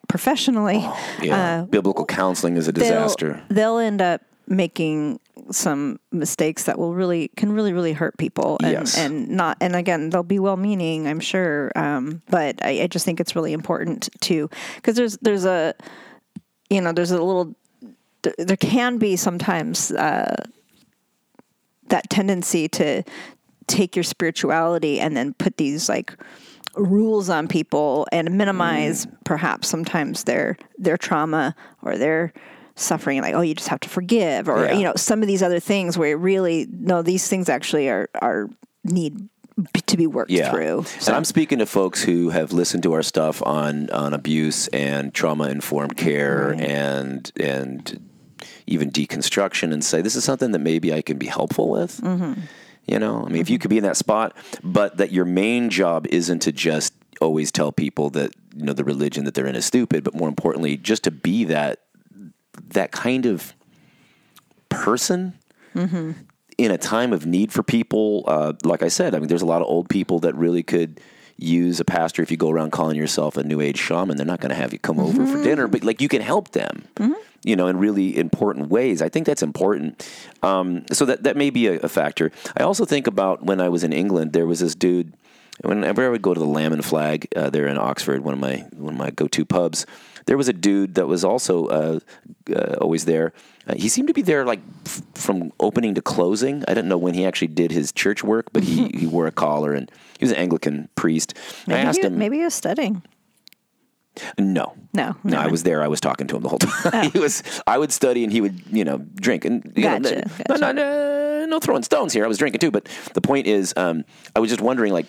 professionally Yeah. Biblical counseling is a Uh, they'll- disaster. They'll, end up making some mistakes that will really can really really hurt people and Yes. and not and again they'll be well meaning I'm sure um, but I, I just think it's really important to because there's there's a you know there's a little there can be sometimes uh, that tendency to take your spirituality and then put these like rules on people and minimize mm. perhaps sometimes their their trauma or their suffering like oh you just have to forgive or Yeah. you know some of these other things where really no these things actually are are need to be worked Yeah. through And I'm speaking to folks who have listened to our stuff on, on abuse and trauma informed care and and even deconstruction and say this is something that maybe I can be helpful with. Mm-hmm. You know, I mean, if you mm-hmm. could be in that spot, but that your main job isn't to just always tell people that you know the religion that they're in is stupid, but more importantly, just to be that that kind of person mm-hmm. in a time of need for people. Uh, like I said, I mean, there's a lot of old people that really could use a pastor if you go around calling yourself a new age shaman. They're not going to have you come over for dinner, mm-hmm. but like you can help them. You know, in really important ways. I think that's important. Um, so that that may be a, a factor. I also think about when I was in England, there was this dude. Whenever I would go to the Lamb and Flag uh, there in Oxford, one of my one of my go to pubs, there was a dude that was also uh, uh, always there. Uh, he seemed to be there like f- from opening to closing. I didn't know when he actually did his church work, but he, [laughs] he wore a collar and he was an Anglican priest. And I asked he, him, maybe he was studying no, No, no. I was there. I was talking to him the whole [laughs] time. he was. I would study, and he would, you know, drink. And you know, Gotcha, no, no, no, no throwing stones here. I was drinking too. But the point is, um, I was just wondering, like,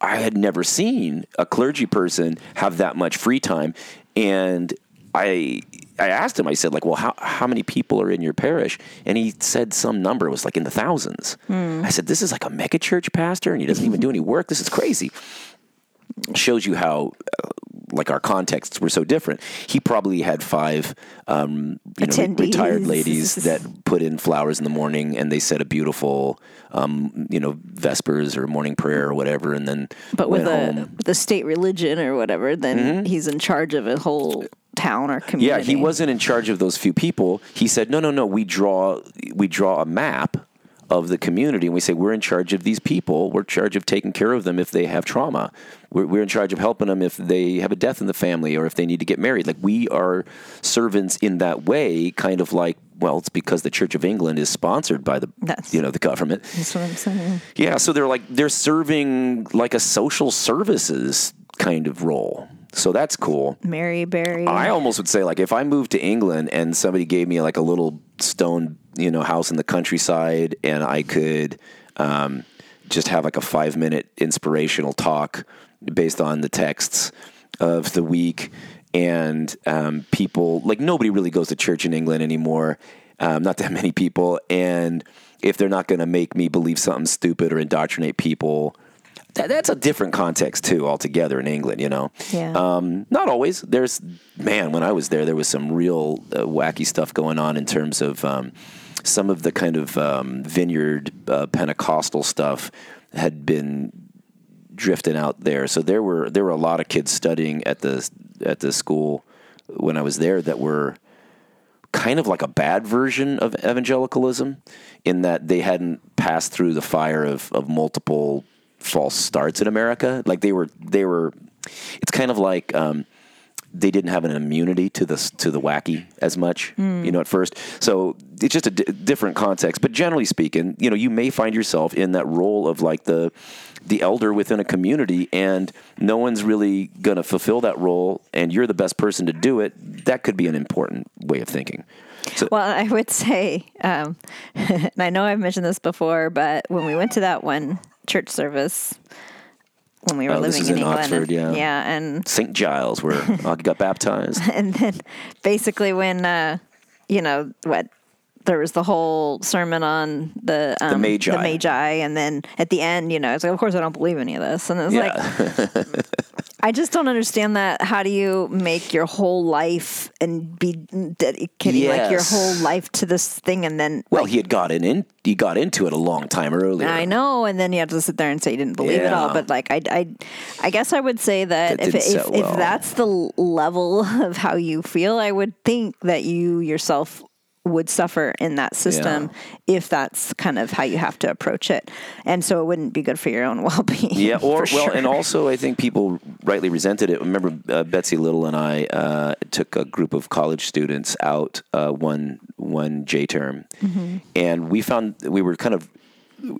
I had never seen a clergy person have that much free time, and I. I asked him. I said, like, well, how how many people are in your parish? And he said some number. Was like in the thousands. I said, this is like a mega church pastor, and he doesn't even do any work. This is crazy shows you how uh, like our contexts were so different. He probably had five um, you know, retired ladies that put in flowers in the morning and they said a beautiful um, you know vespers or morning prayer or whatever, and then but with went a home. Mm-hmm. with a state religion or whatever then he's in charge of a whole town or community. Yeah, he wasn't in charge of those few people. He said, "No, no, no. We draw we draw a map of the community, and we say we're in charge of these people. We're in charge of taking care of them if they have trauma. We're, we're in charge of helping them if they have a death in the family or if they need to get married. Like we are servants in that way, kind of like." Well, it's because the Church of England is sponsored by the, That's- you know, the government. that's what i'm saying Yeah, so they're like they're serving like a social services kind of role. So that's cool. mary berry I almost would say like if I moved to England and somebody gave me like a little stone, you know, house in the countryside and I could um, just have like a five minute inspirational talk based on the texts of the week and um, people like nobody really goes to church in England anymore. Um, not that [laughs] many people, and if they're not going to make me believe something stupid or indoctrinate people, that, that's a different context too altogether in England. You know, Yeah. um, not always. There's man, when I was there, there was some real uh, wacky stuff going on in terms of um, some of the kind of um, vineyard uh, Pentecostal stuff had been drifting out there. So there were there were a lot of kids studying at the at the school when I was there that were kind of like a bad version of evangelicalism in that they hadn't passed through the fire of, of multiple false starts in America. Like they were, they were. It's kind of like um, they didn't have an immunity to the to the wacky as much, you know, at first. So it's just a different context. But generally speaking, you know, you may find yourself in that role of like the the elder within a community, and no one's really going to fulfill that role, and you're the best person to do it. That could be an important way of thinking. So, Well, I would say, um, [laughs] and I know I've mentioned this before, but when we went to that one church service when we were Oh, this living is in, in England, Oxford, yeah. yeah, and St. Giles, where [laughs] I got baptized. [laughs] and then basically when uh, you know what there was the whole sermon on the um, Magi. the magi, and then at the end, you know, it's like, of course, I don't believe any of this, and it's Yeah. like, [laughs] I just don't understand that. How do you make your whole life and be dedicating like your whole life to this thing, and then Well, he had gotten in. He got into it a long time earlier. I know, and then you have to sit there and say you didn't believe it all. But like, I, I, I guess I would say that, That if, it, if, set if that's the level [laughs] of how you feel, I would think that you yourself would suffer in that system if that's kind of how you have to approach it, and so it wouldn't be good for your own [laughs] well being. Yeah, or well, sure. and also I think people rightly resented it. Remember, uh, Betsy Little and I uh, took a group of college students out uh, one one J term, Mm-hmm. and we found we were kind of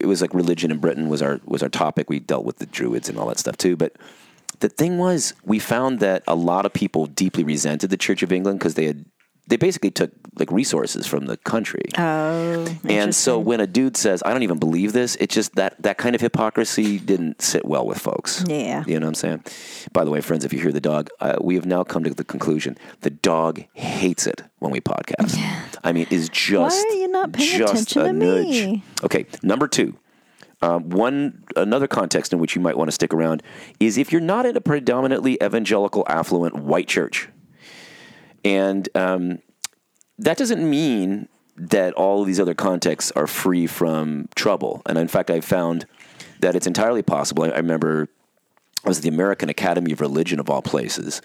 it was like religion in Britain was our was our topic. We dealt with the Druids and all that stuff too, but. The thing was, we found that a lot of people deeply resented the Church of England because they had they basically took like resources from the country. oh, And so when a dude says, "I don't even believe this," it's just that that kind of hypocrisy didn't sit well with folks. Yeah. you know what I'm saying. By the way, friends, if you hear the dog, uh, we have now come to the conclusion the dog hates it when we podcast. I mean, is just Why are you not paying just attention a to nudge. me? Okay, number two. Um, one another context in which you might want to stick around is if you're not in a predominantly evangelical, affluent white church, and um, that doesn't mean that all these other contexts are free from trouble. And in fact, I found that it's entirely possible. I, I remember I was at the American Academy of Religion of all places,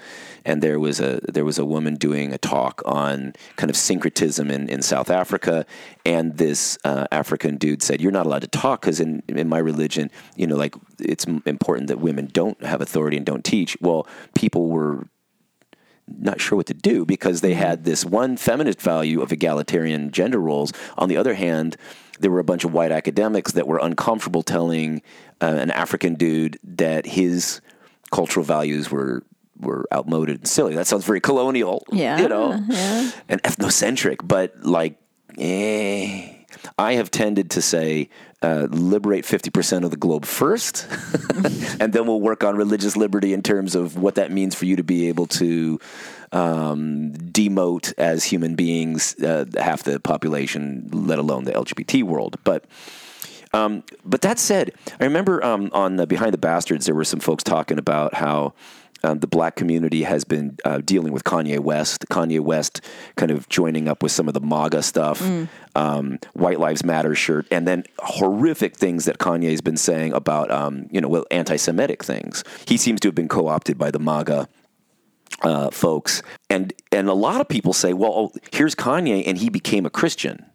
and there was a there was a woman doing a talk on kind of syncretism in, in South Africa, and this uh, African dude said, "You're not allowed to talk because in in my religion, you know, like it's important that women don't have authority and don't teach." Well, people were not sure what to do because they had this one feminist value of egalitarian gender roles. On the other hand, there were a bunch of white academics that were uncomfortable telling uh, an African dude that his cultural values were were outmoded and silly. That sounds very colonial, Yeah, you know, yeah. and ethnocentric. But like, eh, I have tended to say. Uh, liberate 50% of the globe first, [laughs] and then we'll work on religious liberty in terms of what that means for you to be able to um, demote as human beings uh, half the population, let alone the LGBT world. But um, but that said, I remember um, on uh, Behind the Bastards, there were some folks talking about how um, the black community has been uh, dealing with Kanye West. Kanye West kind of joining up with some of the MAGA stuff, um, White Lives Matter shirt, and then horrific things that Kanye's been saying about, um, you know, well, anti-Semitic things. He seems to have been co-opted by the MAGA uh, folks, and and a lot of people say, well, oh, here's Kanye, and he became a Christian.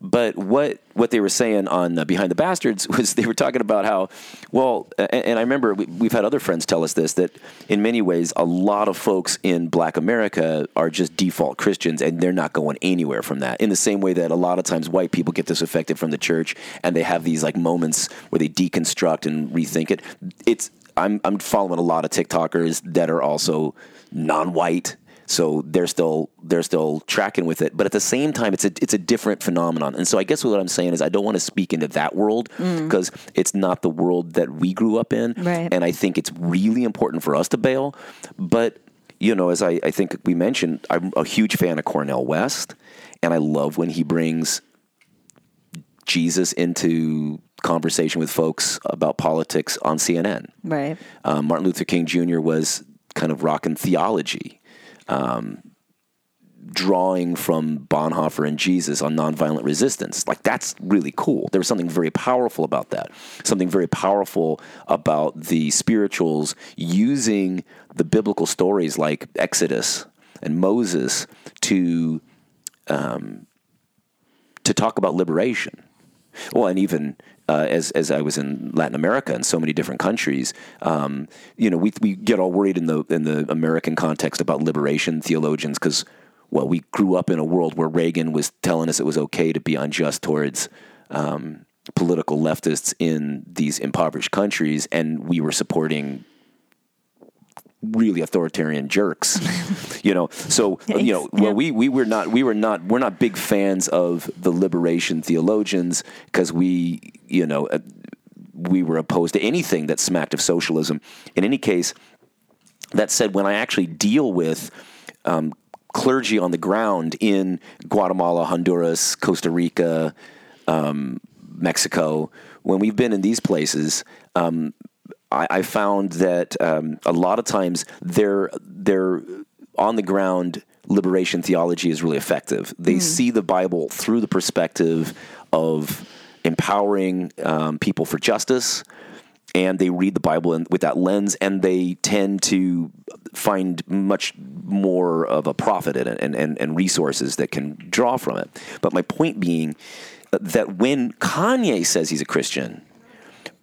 But what what they were saying on uh, Behind the Bastards [laughs] was they were talking about how, well, and, and I remember we, we've had other friends tell us this that in many ways a lot of folks in Black America are just default Christians and they're not going anywhere from that. In the same way that a lot of times white people get disaffected from the church and they have these like moments where they deconstruct and rethink it. It's I'm I'm following a lot of TikTokers that are also non-white so they're still they're still tracking with it, but at the same time, it's a it's a different phenomenon. And so I guess what I'm saying is I don't want to speak into that world because it's not the world that we grew up in, Right. and I think it's really important for us to bail. But you know, as I, I think we mentioned, I'm a huge fan of Cornel West, and I love when he brings Jesus into conversation with folks about politics on CNN right. um, Martin Luther King Jr. was kind of rocking theology, um, drawing from Bonhoeffer and Jesus on nonviolent resistance. Like that's really cool. There was something very powerful about that. Something very powerful about the spirituals using the biblical stories like Exodus and Moses to um, to talk about liberation. Well, and even uh, as as I was in Latin America and so many different countries, um, you know, we we get all worried in the in the American context about liberation theologians because well, we grew up in a world where Reagan was telling us it was okay to be unjust towards. Um, political leftists in these impoverished countries, and we were supporting really authoritarian jerks [laughs] you know? So you know well we we were not we were not we're not big fans of the liberation theologians because we you know uh, we were opposed to anything that smacked of socialism. In any case that said when i actually deal with um, clergy on the ground in guatemala honduras costa rica um, mexico when we've been in these places um, I, I found that um, a lot of times their their on the ground liberation theology is really effective. They mm. see the Bible through the perspective of empowering um, people for justice, and they read the Bible in, with that lens, and they tend to find much more of a profit in it and, and, and resources that can draw from it. But my point being that when Kanye says he's a Christian,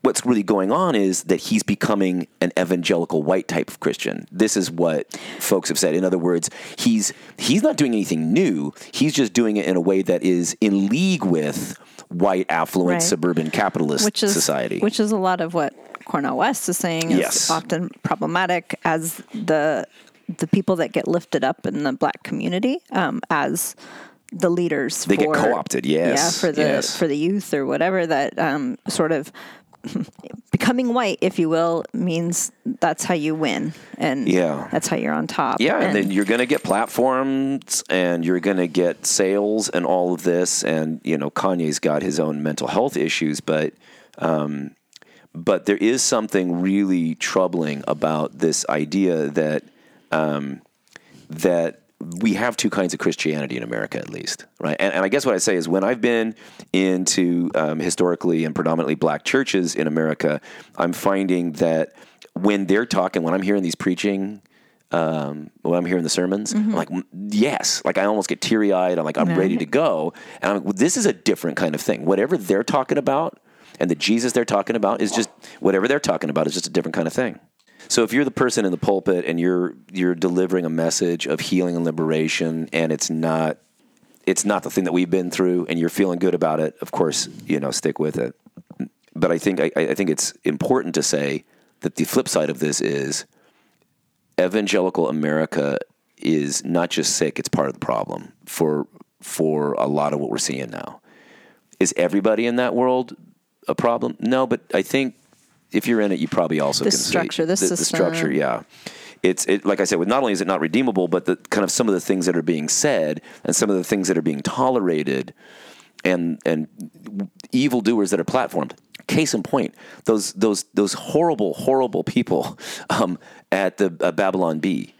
what's really going on is that he's becoming an evangelical white type of Christian. This is what folks have said. In other words, he's he's not doing anything new. He's just doing it in a way that is in league with white affluent right. suburban capitalist which is, society. Which is a lot of what Cornel West is saying is yes. often problematic as the the people that get lifted up in the black community um, as the leaders they for, get co-opted yes yeah for the yes. for the youth or whatever that um, sort of [laughs] becoming white, if you will, means that's how you win, and yeah, that's how you're on top. Yeah, and, and then you're going to get platforms, and you're going to get sales, and all of this, and you know, Kanye's got his own mental health issues, but. Um, but there is something really troubling about this idea that um, that we have two kinds of Christianity in America, at least, right? And, and I guess what I say is when I've been into um, historically and predominantly black churches in America, I'm finding that when they're talking, when I'm hearing these preaching, um, when I'm hearing the sermons, mm-hmm. I'm like, yes, like I almost get teary eyed. I'm like, I'm ready to go. And I'm like, well, this is a different kind of thing. Whatever they're talking about and the Jesus they're talking about is just whatever they're talking about is just a different kind of thing. So if you're the person in the pulpit and you're you're delivering a message of healing and liberation, and it's not it's not the thing that we've been through, and you're feeling good about it, of course, you know, stick with it. But I think I, I think it's important to say that the flip side of this is evangelical America is not just sick; it's part of the problem for for a lot of what we're seeing now. Is everybody in that world a problem? No, but I think if you're in it, you probably also the can structure, the, the, the structure, yeah. It's it, like I said. with Not only is it not redeemable, but the kind of some of the things that are being said and some of the things that are being tolerated, and and evildoers that are platformed. Case in point, those those those horrible horrible people um, at the uh, Babylon Bee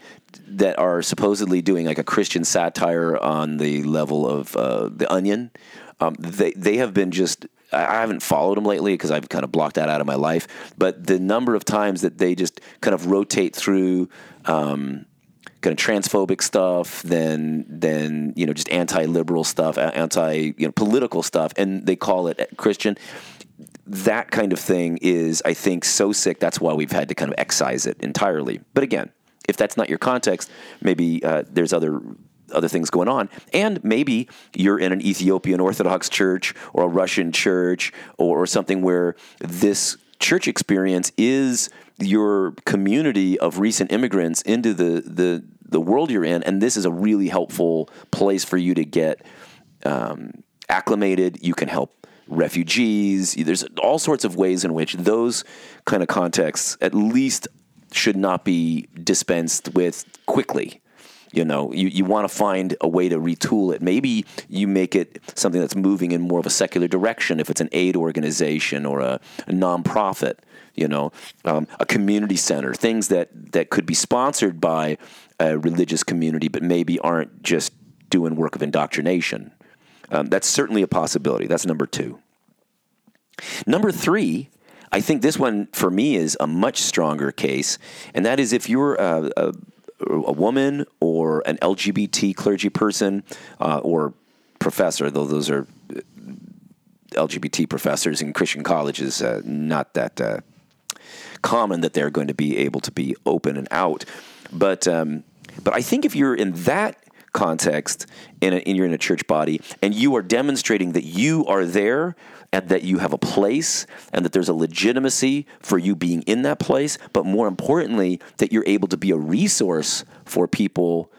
that are supposedly doing like a Christian satire on the level of uh, the Onion. Um, they they have been just I haven't followed them lately because I've kind of blocked that out of my life. But the number of times that they just kind of rotate through um, kind of transphobic stuff, then then you know just anti-liberal stuff, anti you know political stuff, and they call it Christian. That kind of thing is, I think, so sick. That's why we've had to kind of excise it entirely. But again, if that's not your context, maybe uh, there's other other things going on. And maybe you're in an Ethiopian Orthodox church or a Russian church or, or something where this church experience is your community of recent immigrants into the, the, the world you're in. And this is a really helpful place for you to get um, acclimated. You can help refugees. There's all sorts of ways in which those kind of contexts, at least, should not be dispensed with quickly. You know, you, you want to find a way to retool it. Maybe you make it something that's moving in more of a secular direction if it's an aid organization or a, a nonprofit, you know, um, a community center, things that, that could be sponsored by a religious community, but maybe aren't just doing work of indoctrination. Um, that's certainly a possibility. That's number two. Number three, I think this one for me is a much stronger case, and that is if you're a, a a woman or an LGBT clergy person uh, or professor, though those are uh, LGBT professors in Christian colleges, uh, not that uh, common that they're going to be able to be open and out. But um, but I think if you're in that context, in, a, in you're in a church body, and you are demonstrating that you are there and that you have a place and that there's a legitimacy for you being in that place, but more importantly, that you're able to be a resource for people,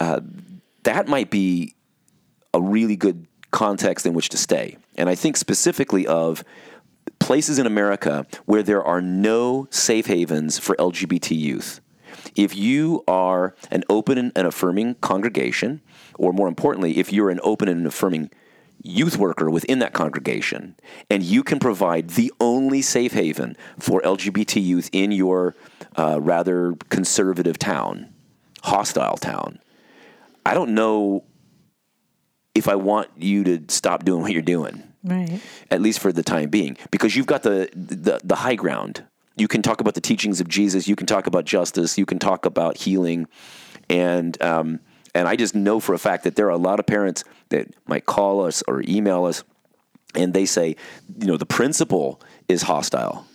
uh, that might be a really good context in which to stay. And I think specifically of places in America where there are no safe havens for LGBT youth. If you are an open and affirming congregation, or more importantly, if you're an open and affirming youth worker within that congregation, and you can provide the only safe haven for LGBT youth in your uh, rather conservative town, hostile town, I don't know if I want you to stop doing what you're doing. Right. At least for the time being, because you've got the, the the high ground. You can talk about the teachings of Jesus. You can talk about justice. You can talk about healing, and um, and I just know for a fact that there are a lot of parents that might call us or email us, and they say, you know, the principal is hostile.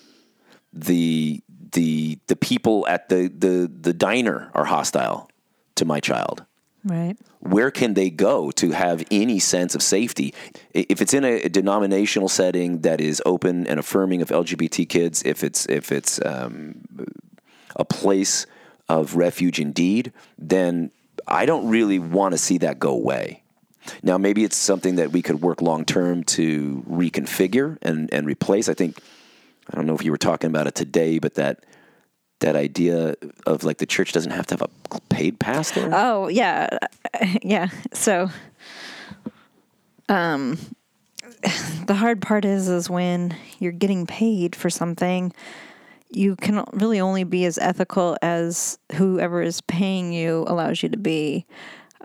The the the people at the the the diner are hostile to my child Right. where can they go to have any sense of safety? If it's in a denominational setting that is open and affirming of LGBT kids, if it's if it's um, a place of refuge indeed, then I don't really want to see that go away. Now, maybe it's something that we could work long term to reconfigure and, and replace. I think I don't know if you were talking about it today, but that that idea of like the church doesn't have to have a paid pastor. Oh yeah, [laughs] yeah. So, um, [sighs] the hard part is is when you're getting paid for something, you can really only be as ethical as whoever is paying you allows you to be.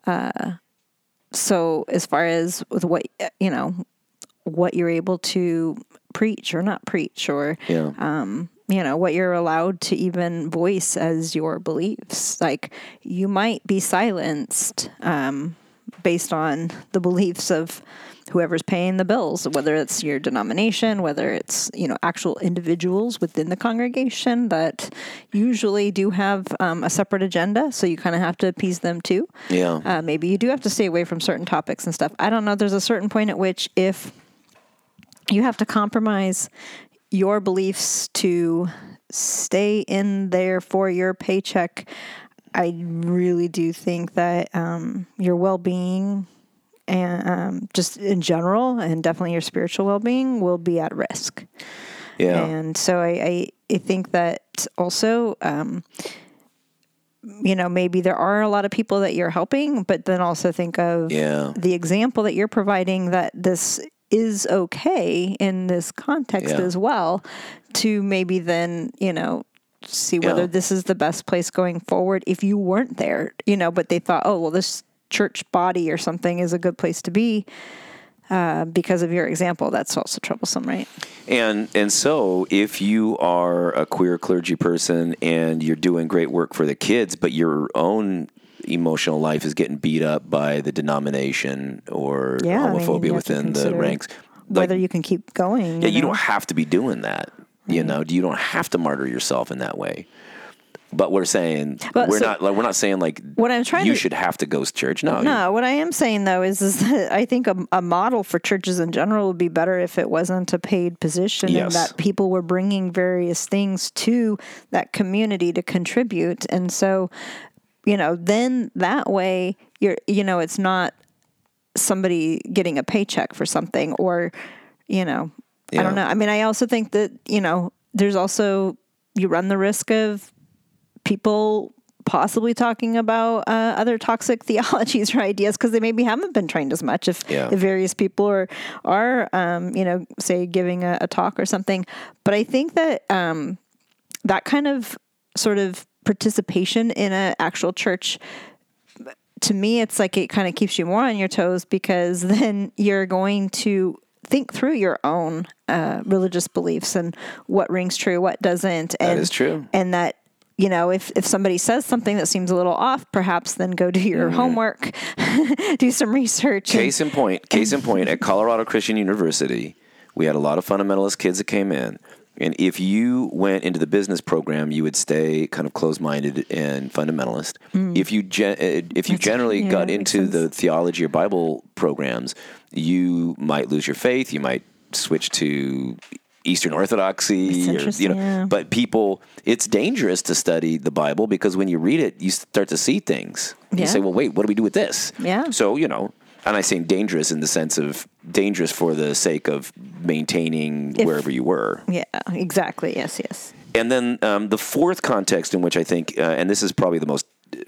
Uh, so as far as with what you know, what you're able to preach or not preach, or yeah. um, you know what you're allowed to even voice as your beliefs like you might be silenced um, based on the beliefs of whoever's paying the bills whether it's your denomination whether it's you know actual individuals within the congregation that usually do have um, a separate agenda so you kind of have to appease them too Yeah. uh, maybe you do have to stay away from certain topics and stuff i don't know there's a certain point at which if you have to compromise your beliefs to stay in there for your paycheck, I really do think that um, your well being and um, just in general, and definitely your spiritual well being, will be at risk. yeah. And so I, I, I think that also, um, you know, maybe there are a lot of people that you're helping, but then also think of Yeah. the example that you're providing that this is okay in this context Yeah. as well to maybe then, you know, see whether Yeah. this is the best place going forward if you weren't there, you know, but they thought, oh, well, this church body or something is a good place to be uh, because of your example. That's also troublesome, right? And and so if you are a queer clergy person and you're doing great work for the kids, but your own emotional life is getting beat up by the denomination or Yeah, I mean, homophobia you have to within the ranks. Whether like, you can keep going. yeah, you know? don't have to be doing that. You know, you don't have to martyr yourself in that way. But we're saying But we're so- not like we're not saying like What I'm trying you to- should have to go to church. No, No, what I am saying though is, is that I think a, a model for churches in general would be better if it wasn't a paid position and that people were bringing various things to that community to contribute. And so, you know, then that way you're, you know, it's not somebody getting a paycheck for something or, you know, I don't know. I mean, I also think that, you know, there's also, you run the risk of people possibly talking about uh, other toxic [laughs] theologies or ideas because they maybe haven't been trained as much if, Yeah. if various people are are um, you know say giving a, a talk or something but i think that um, that kind of sort of participation in an actual church to me it's like it kind of keeps you more on your toes because [laughs] then you're going to think through your own uh, religious beliefs and what rings true what doesn't and is true. and that you know, if, if somebody says something that seems a little off, perhaps then go do your homework, [laughs] do some research. Case in point, [laughs] case in point, at Colorado Christian University, we had a lot of fundamentalist kids that came in. And if you went into the business program, you would stay kind of closed-minded and fundamentalist. If you gen- uh, if you Mm. That's- generally yeah, got into the theology or Bible programs, you might lose your faith. You might switch to Eastern Orthodoxy. Or, you know, yeah. but people, it's dangerous to study the Bible because when you read it, you start to see things. You say, "Well, wait, what do we do with this?" Yeah. So you know, and I say dangerous in the sense of dangerous for the sake of maintaining If- wherever you were. Yeah, exactly. Yes, yes. And then um, the fourth context in which I think, uh, and this is probably the most uh,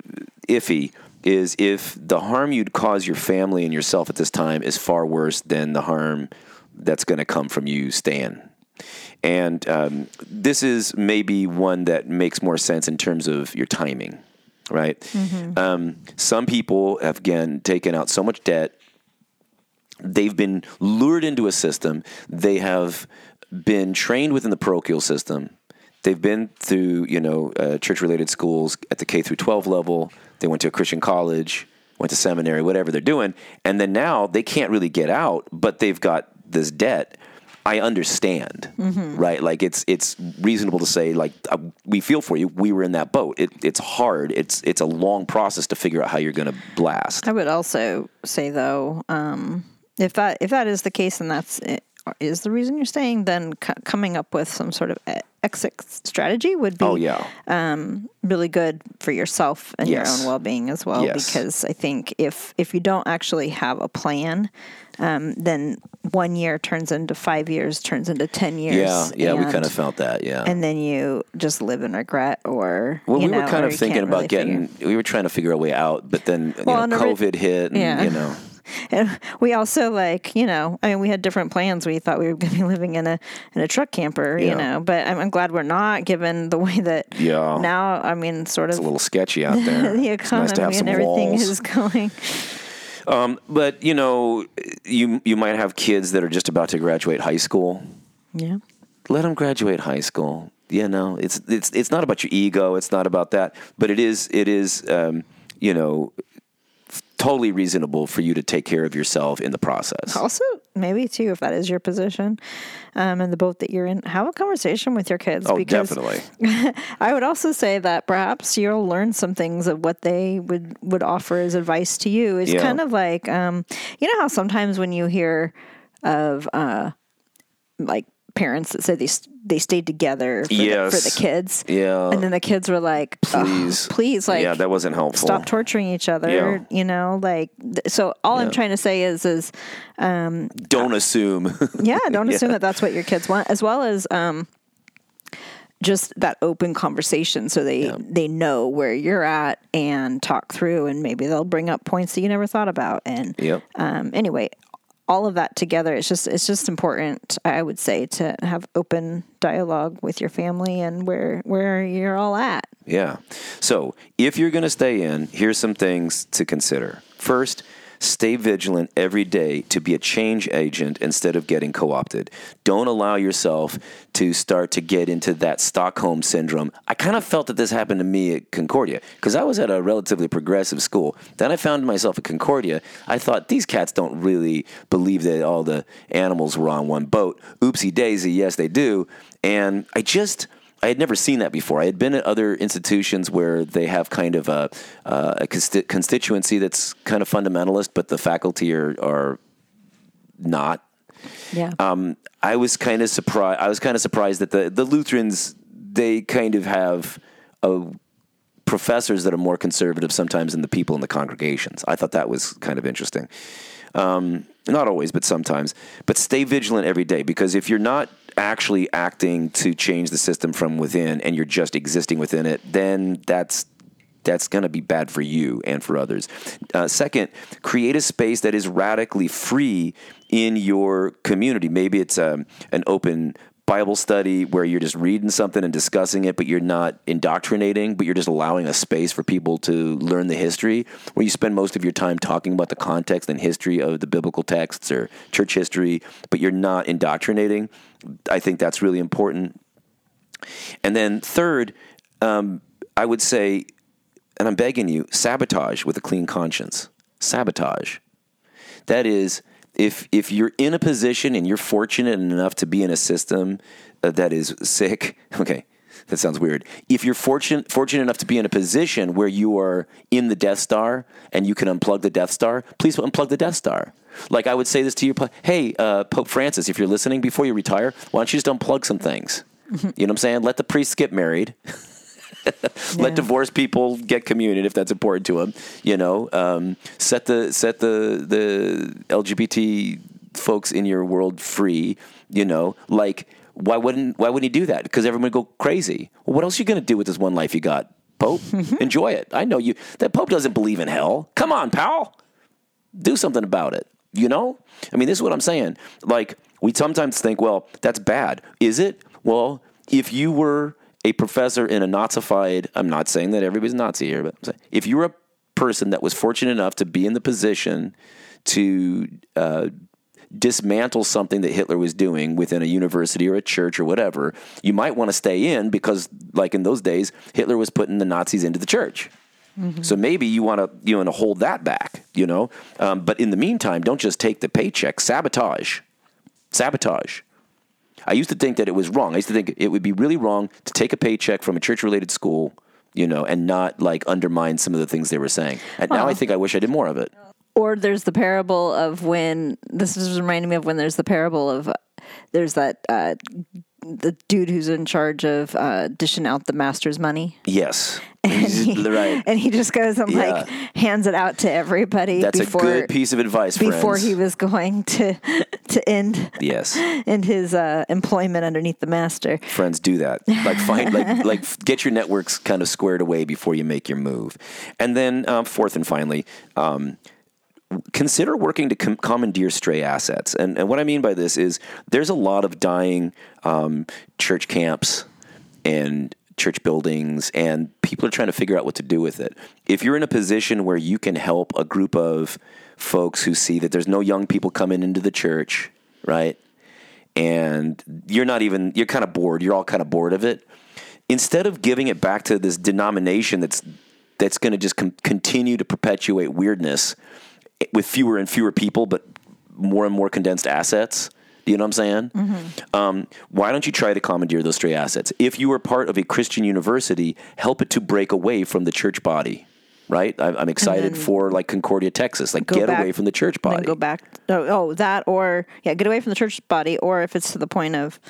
iffy, is if the harm you'd cause your family and yourself at this time is far worse than the harm that's going to come from you staying. And um, this is maybe one that makes more sense in terms of your timing, right? Um, some people have, again, taken out so much debt they've been lured into a system. They have been trained within the parochial system. They've been through, you know, uh, church-related schools at the K through 12 level. They went to a Christian college, went to seminary, whatever they're doing, and then now they can't really get out, but they've got this debt. I understand, right? Like it's it's reasonable to say like uh, we feel for you. We were in that boat. It, it's hard. It's it's a long process to figure out how you're going to blast. I would also say though, um, if that if that is the case and that's it, is the reason you're staying, then c- coming up with some sort of e- exit strategy would be Oh yeah. really good for yourself and Yes. your own well-being as well. Yes. Because I think if if you don't actually have a plan, um, then one year turns into five years, turns into ten years. Yeah, yeah, we kind of felt that. Yeah. And then you just live in regret, or well, we were kind of thinking about really getting. figure- We were trying to figure a way out, but then you Well, know, and COVID hit, and Yeah. you know, And we also like, you know, I mean, we had different plans. We thought we were going to be living in a in a truck camper, Yeah. you know. But I'm, I'm glad we're not, given the way that Yeah. now. I mean, sort of it's a little sketchy out [laughs] there. the it's nice to have economy and everything walls. is going. Um, But you know, you you might have kids that are just about to graduate high school. Yeah. Let them graduate high school. You know, it's it's it's not about your ego. It's not about that. But it is it is um, you know totally reasonable for you to take care of yourself in the process. Also, maybe too, if that is your position, um, in the boat that you're in, have a conversation with your kids. Oh, because definitely. [laughs] I would also say that perhaps you'll learn some things of what they would would offer as advice to you. It's Yeah. kind of like um, you know how sometimes when you hear of uh, like parents that say these they stayed together for, the, for the kids, Yeah. and then the kids were like, "Ugh, Please. please, like yeah, that wasn't helpful. stop torturing each other." Yeah. You know, like th- so. All I'm trying to say is is Don't assume. [laughs] yeah, don't assume Yeah. that that's what your kids want, as well as um, just that open conversation, so they they know where you're at and talk through, and maybe they'll bring up points that you never thought about. And Yep. um, anyway, all of that together, it's just it's just important, I would say, to have open dialogue with your family and where where you're all at. Yeah. So if you're going to stay in, here's some things to consider. First, stay vigilant every day to be a change agent instead of getting co opted. Don't allow yourself to start to get into that Stockholm syndrome. I kind of felt that this happened to me at Concordia because I was at a relatively progressive school. Then I found myself at Concordia. I thought these cats don't really believe that all the animals were on one boat. Oopsie daisy, yes, they do. And I just. I had never seen that before. I had been at other institutions where they have kind of a, uh, a consti- constituency that's kind of fundamentalist, but the faculty are, are not. Yeah. Um, I was kind of surprised. I was kind of surprised that the the Lutherans they kind of have a professors that are more conservative sometimes than the people in the congregations. I thought that was kind of interesting. Um, not always, but sometimes. But stay vigilant every day because if you're not actually acting to change the system from within and you're just existing within it, then that's that's going to be bad for you and for others. Uh, second, create a space that is radically free in your community. Maybe it's um, an open Bible study where you're just reading something and discussing it, but you're not indoctrinating, but you're just allowing a space for people to learn the history, where you spend most of your time talking about the context and history of the biblical texts or church history, but you're not indoctrinating. I think that's really important. And then third, um, I would say, and I'm begging you, sabotage with a clean conscience. Sabotage. That is, if if you're in a position and you're fortunate enough to be in a system uh, that is sick, [laughs] okay, that sounds weird. If you're fortunate fortunate enough to be in a position where you are in the Death Star and you can unplug the Death Star, please unplug the Death Star. Like I would say this to you, hey, uh, Pope Francis, if you're listening before you retire, why don't you just unplug some things? [laughs] You know what I'm saying? Let the priests get married. [laughs] [laughs] Let Yeah. divorced people get communion if that's important to them. You know, um, set the set the the LGBT folks in your world free. You know, like why wouldn't why wouldn't he do that? Because everyone would go crazy. Well, what else are you going to do with this one life you got, Pope? [laughs] Enjoy it. I know you. That Pope doesn't believe in hell. Come on, pal do something about it. You know? I mean, this is what I'm saying. Like, we sometimes think, well, that's bad. Is it? Well, if you were a professor in a Nazified, I'm not saying that everybody's Nazi here, but I'm saying, if you were a person that was fortunate enough to be in the position to uh, dismantle something that Hitler was doing within a university or a church or whatever, you might want to stay in because, like in those days, Hitler was putting the Nazis into the church. So maybe you want to you want to hold that back, you know. Um, but in the meantime, don't just take the paycheck. Sabotage, sabotage. I used to think that it was wrong. I used to think it would be really wrong to take a paycheck from a church-related school, you know, and not like undermine some of the things they were saying. And now I think I wish I did more of it. Or there's the parable of when this is reminding me of when there's the parable of uh, there's that uh, the dude who's in charge of uh, dishing out the master's money. Yes, [laughs] And he, right. and he just goes and like hands it out to everybody That's before a good piece of advice, before friends. he was going to to end yes. [laughs] end his uh, employment underneath the master. friends do that like find like [laughs] like get your networks kind of squared away before you make your move and then um, fourth and finally um, consider working to com- commandeer stray assets. And, and what i mean by this is there's a lot of dying um, church camps and church buildings and people are trying to figure out what to do with it. If you're in a position where you can help a group of folks who see that there's no young people coming into the church right and you're not even you're kind of bored you're all kind of bored of it instead of giving it back to this denomination that's that's going to just com- continue to perpetuate weirdness with fewer and fewer people but more and more condensed assets. Do you know what i'm saying? Um, why don't you try to commandeer those stray assets? If you are part of a christian university help it to break away from the church body right? I- i'm excited for like concordia texas. Like get back- away from the church body go back. Oh, oh, that or yeah, get away from the church body, or if it's to the point of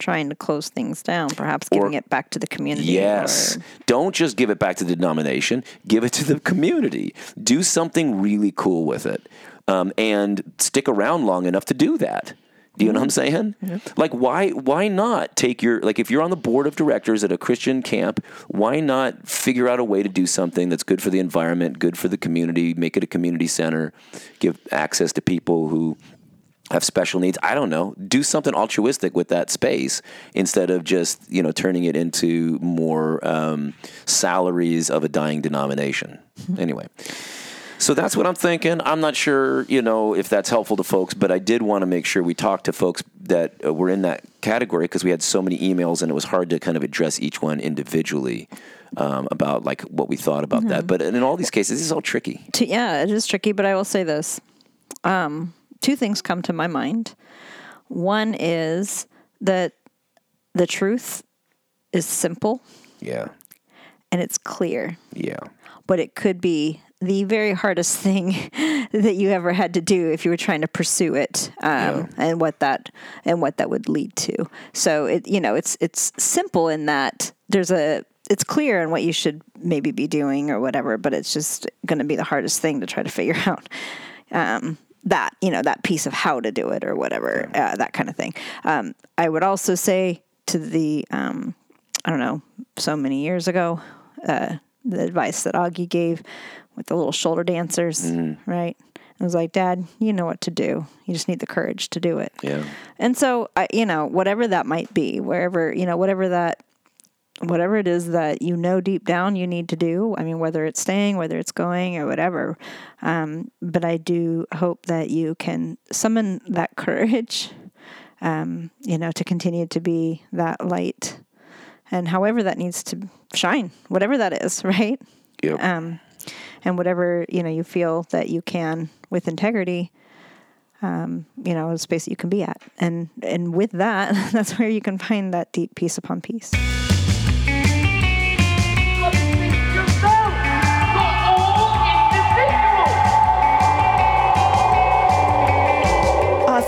trying to close things down, perhaps giving it back to the community. Yes. or- Don't just give it back to the denomination, give it to the community. Do something really cool with it. Um, and stick around long enough to do that. Do you know what I'm saying? Like why why not take your like if you're on the board of directors at a Christian camp, why not figure out a way to do something that's good for the environment, good for the community, make it a community center, give access to people who have special needs. I don't know. Do something altruistic with that space instead of just you know turning it into more um, salaries of a dying denomination. [laughs] anyway. So that's what I'm thinking. I'm not sure, you know, if that's helpful to folks, but I did want to make sure we talked to folks that uh, were in that category because we had so many emails and it was hard to kind of address each one individually um, about like what we thought about that. But in all these cases, it's all tricky. Yeah, it is tricky, but I will say this. Um, two things come to my mind. One is that the truth is simple Yeah. and it's clear, Yeah. but it could be the very hardest [laughs] thing that you ever had to do if you were trying to pursue it, um, Yeah. and what that and what that would lead to. So it, you know, it's it's simple in that there's a it's clear in what you should maybe be doing or whatever, but it's just going to be the hardest thing to try to figure [laughs] out. Um, that you know that piece of how to do it or whatever uh, that kind of thing. Um, I would also say to the um, I don't know so many years ago uh, the advice that Augie gave with the little shoulder dancers, Mm-hmm. right? I was like, Dad, you know what to do. You just need the courage to do it. Yeah. And so, I, you know, whatever that might be, wherever, you know, whatever that, whatever it is that you know deep down you need to do. I mean, whether it's staying, whether it's going, or whatever. Um, but I do hope that you can summon that courage, [laughs] um, you know, to continue to be that light and however that needs to shine, whatever that is, [laughs] right? Yep. Um, and whatever you know you feel that you can with integrity, um, you know, a space that you can be at, and and with that, [laughs] that's where you can find that deep peace upon peace.